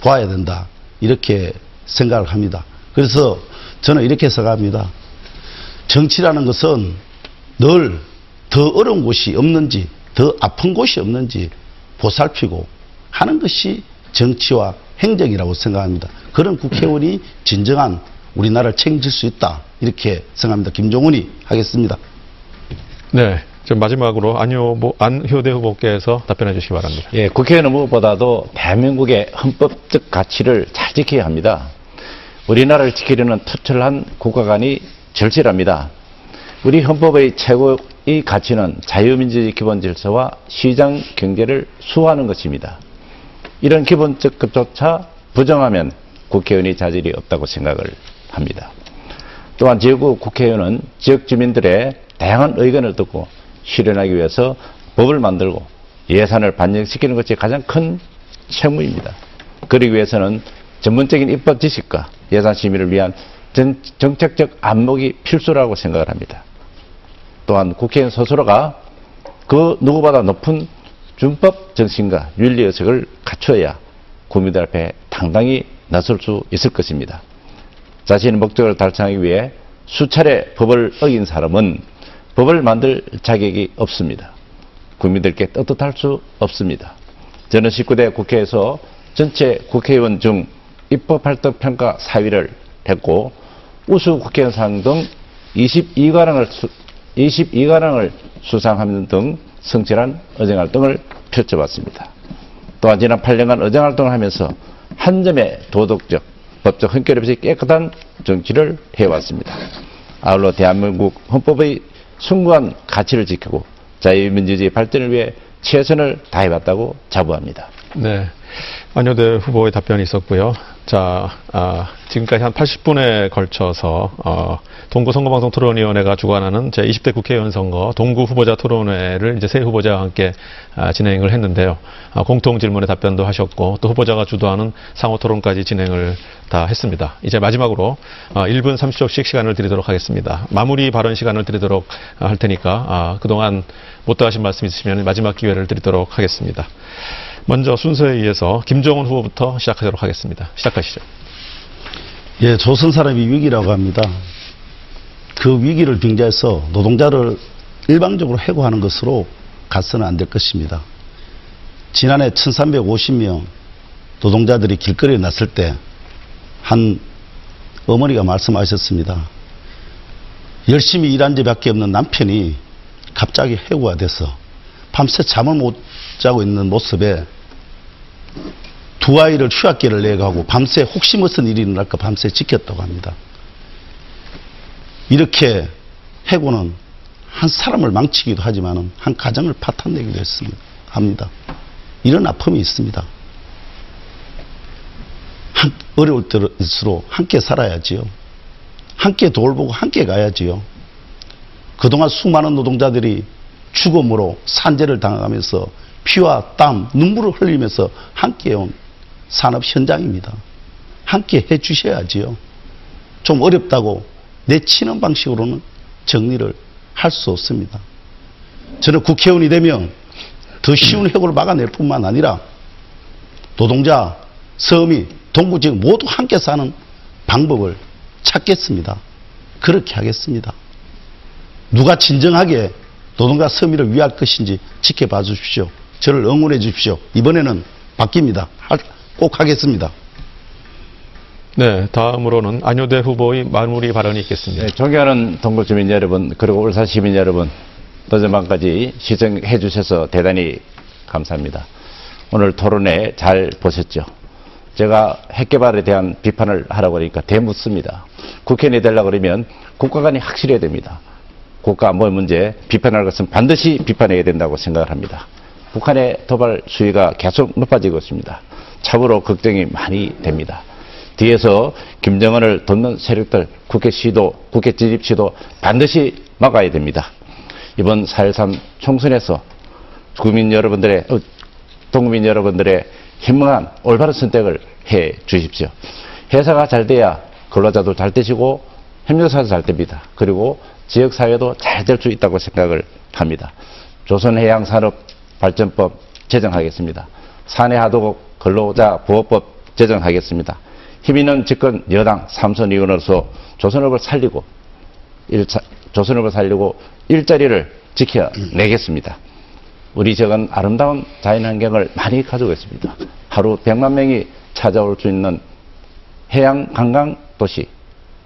봐야 된다. 이렇게 생각을 합니다. 그래서 저는 이렇게 생각합니다. 정치라는 것은 늘 더 어려운 곳이 없는지, 더 아픈 곳이 없는지 보살피고 하는 것이 정치와 행정이라고 생각합니다. 그런 국회의원이 진정한 우리나라를 책임질 수 있다. 이렇게 생각합니다. 김종훈이 하겠습니다. 네. 좀 마지막으로 안효, 안효대 후보께서 답변해 주시기 바랍니다. 예, 국회의원은 무엇보다도 대한민국의 헌법적 가치를 잘 지켜야 합니다. 우리나라를 지키려는 투철한 국가관이 절실합니다. 우리 헌법의 최고의 가치는 자유민주주의 기본 질서와 시장 경제를 수호하는 것입니다. 이런 기본적 것조차 부정하면 국회의원이 자질이 없다고 생각을 합니다. 또한 지역구 국회의원은 지역 주민들의 다양한 의견을 듣고 실현하기 위해서 법을 만들고 예산을 반영시키는 것이 가장 큰 책무입니다. 그러기 위해서는 전문적인 입법 지식과 예산 심의를 위한 정책적 안목이 필수라고 생각을 합니다. 또한 국회의원 스스로가 그 누구보다 높은 준법 정신과 윤리 의식을 갖춰야 국민들 앞에 당당히 나설 수 있을 것입니다. 자신의 목적을 달성하기 위해 수차례 법을 어긴 사람은 법을 만들 자격이 없습니다. 국민들께 떳떳할 수 없습니다. 저는 19대 국회에서 전체 국회의원 중 입법활동 평가 4위를 했고 우수 국회의원상 등 22가랑을, 수, 22가랑을 수상하는 등 성실한 의정활동을 펼쳐봤습니다. 또한 지난 8년간 의정활동을 하면서 한 점의 도덕적, 법적 흔결 없이 깨끗한 정치를 해왔습니다. 아울러 대한민국 헌법의 숭고한 가치를 지키고 자유민주주의 발전을 위해 최선을 다해왔다고 자부합니다. 네. 안효대 후보의 답변이 있었고요. 자, 아, 지금까지 한 80분에 걸쳐서 어, 동구 선거방송 토론위원회가 주관하는 제 20대 국회의원 선거 동구 후보자 토론회를 이제 세 후보자와 함께 아, 진행을 했는데요. 아, 공통 질문에 답변도 하셨고 또 후보자가 주도하는 상호 토론까지 진행을 다 했습니다. 이제 마지막으로 어, 1분 30초씩 시간을 드리도록 하겠습니다. 마무리 발언 시간을 드리도록 할 테니까 아, 그동안 못다 하신 말씀 있으시면 마지막 기회를 드리도록 하겠습니다. 먼저 순서에 의해서 김정은 후보부터 시작하도록 하겠습니다. 시작하시죠. 예, 조선 사람이 위기라고 합니다. 그 위기를 빙자해서 노동자를 일방적으로 해고하는 것으로 가서는 안 될 것입니다. 지난해 1350명 노동자들이 길거리에 났을 때 한 어머니가 말씀하셨습니다. 열심히 일한 지밖에 없는 남편이 갑자기 해고가 돼서 밤새 잠을 못 자고 있는 모습에 두 아이를 휴학기를 내가고 밤새 혹시 무슨 일이 일어날까 밤새 지켰다고 합니다. 이렇게 해고는 한 사람을 망치기도 하지만 한 가정을 파탄내기도 했습니다. 합니다. 이런 아픔이 있습니다. 한, 어려울 때일수록 함께 살아야지요. 함께 돌보고 함께 가야지요. 그동안 수많은 노동자들이 죽음으로 산재를 당하면서 피와 땀, 눈물을 흘리면서 함께 온 산업 현장입니다. 함께 해 주셔야지요. 좀 어렵다고 내치는 방식으로는 정리를 할 수 없습니다. 저는 국회의원이 되면 더 쉬운 해고를 막아낼 뿐만 아니라 노동자, 서민, 동부지역 모두 함께 사는 방법을 찾겠습니다. 그렇게 하겠습니다. 누가 진정하게 노동자 서민을 위할 것인지 지켜봐 주십시오. 저를 응원해 주십시오. 이번에는 바뀝니다. 할- 꼭 하겠습니다. 네, 다음으로는 안효대 후보의 마무리 발언이 있겠습니다. 네, 존경하는 동구 주민 여러분, 그리고 울산 시민 여러분, 늦은밤까지 시청해 주셔서 대단히 감사합니다. 오늘 토론회 잘 보셨죠? 제가 핵개발에 대한 비판을 하라고 하니까 대묻습니다. 국회의원이 되려고 그러면 국가관이 확실해야 됩니다. 국가 안보 문제 비판할 것은 반드시 비판해야 된다고 생각을 합니다. 북한의 도발 수위가 계속 높아지고 있습니다. 참으로 걱정이 많이 됩니다. 뒤에서 김정은을 돕는 세력들 국회 시도, 국회 진입 시도 반드시 막아야 됩니다. 이번 4.13 총선에서 국민 여러분들의, 어, 동국민 여러분들의 현명한 올바른 선택을 해 주십시오. 회사가 잘 돼야 근로자도 잘 되시고 협력사도 잘 됩니다. 그리고 지역사회도 잘 될 수 있다고 생각을 합니다. 조선해양산업발전법 제정하겠습니다. 사내하도급 근로자 보호법 제정하겠습니다. 힘 있는 집권 여당 삼선 의원으로서 조선업을 살리고 일차, 조선업을 살리고 일자리를 지켜내겠습니다. 우리 지역은 아름다운 자연환경을 많이 가지고 있습니다. 하루 100만 명이 찾아올 수 있는 해양 관광 도시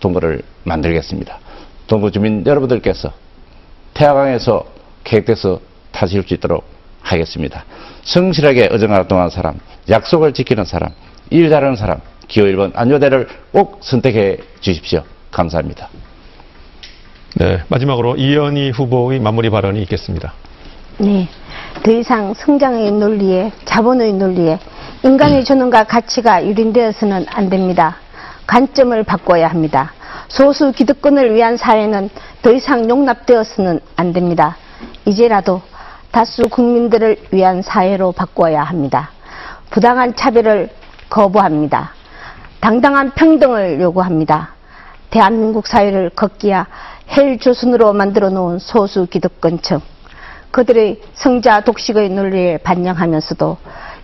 동구를 만들겠습니다. 동구 주민 여러분들께서 태화강에서 계획돼서 타실 수 있도록 하겠습니다. 성실하게 의정활동하는 사람, 약속을 지키는 사람, 일 잘하는 사람, 기호 1번 안효대를 꼭 선택해 주십시오. 감사합니다. 네, 마지막으로 이현희 후보의 마무리 발언이 있겠습니다. 네. 더 이상 성장의 논리에 자본의 논리에 인간의 존엄과 가치가 유린되어서는 안 됩니다. 관점을 바꿔야 합니다. 소수 기득권을 위한 사회는 더 이상 용납되어서는 안 됩니다. 이제라도 다수 국민들을 위한 사회로 바꿔야 합니다. 부당한 차별을 거부합니다. 당당한 평등을 요구합니다. 대한민국 사회를 걷기야 헬조선으로 만들어 놓은 소수 기득권층. 그들의 성자 독식의 논리를 반영하면서도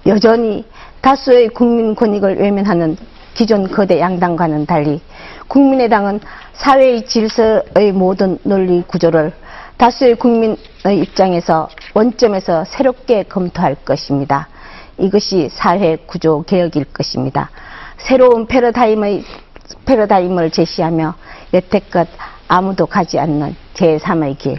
여전히 다수의 국민 권익을 외면하는 기존 거대 양당과는 달리 국민의당은 사회의 질서의 모든 논리 구조를 다수의 국민의 입장에서 원점에서 새롭게 검토할 것입니다. 이것이 사회 구조 개혁일 것입니다. 새로운 패러다임의 패러다임을 제시하며 여태껏 아무도 가지 않는 제3의 길,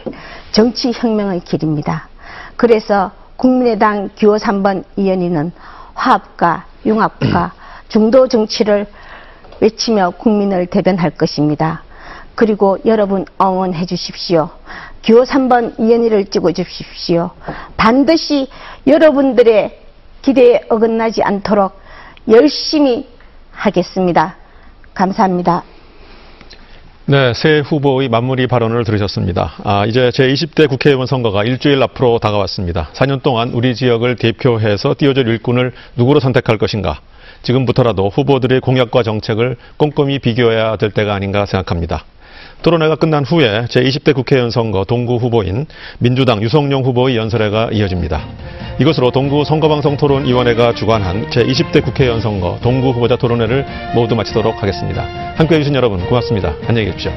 정치 혁명의 길입니다. 그래서 국민의당 기호 3번 이현희는 화합과 융합과 중도 정치를 외치며 국민을 대변할 것입니다. 그리고 여러분 응원해 주십시오. 기호 3번 이현희를 찍어 주십시오. 반드시 여러분들의 기대에 어긋나지 않도록 열심히 하겠습니다. 감사합니다. 네, 새 후보의 마무리 발언을 들으셨습니다. 아, 이제 제20대 국회의원 선거가 일주일 앞으로 다가왔습니다. 4년 동안 우리 지역을 대표해서 띄워줄 일꾼을 누구로 선택할 것인가? 지금부터라도 후보들의 공약과 정책을 꼼꼼히 비교해야 될 때가 아닌가 생각합니다. 토론회가 끝난 후에 제20대 국회의원 선거 동구 후보인 민주당 유성룡 후보의 연설회가 이어집니다. 이것으로 동구 선거방송 토론위원회가 주관한 제20대 국회의원 선거 동구 후보자 토론회를 모두 마치도록 하겠습니다. 함께해 주신 여러분 고맙습니다. 안녕히 계십시오.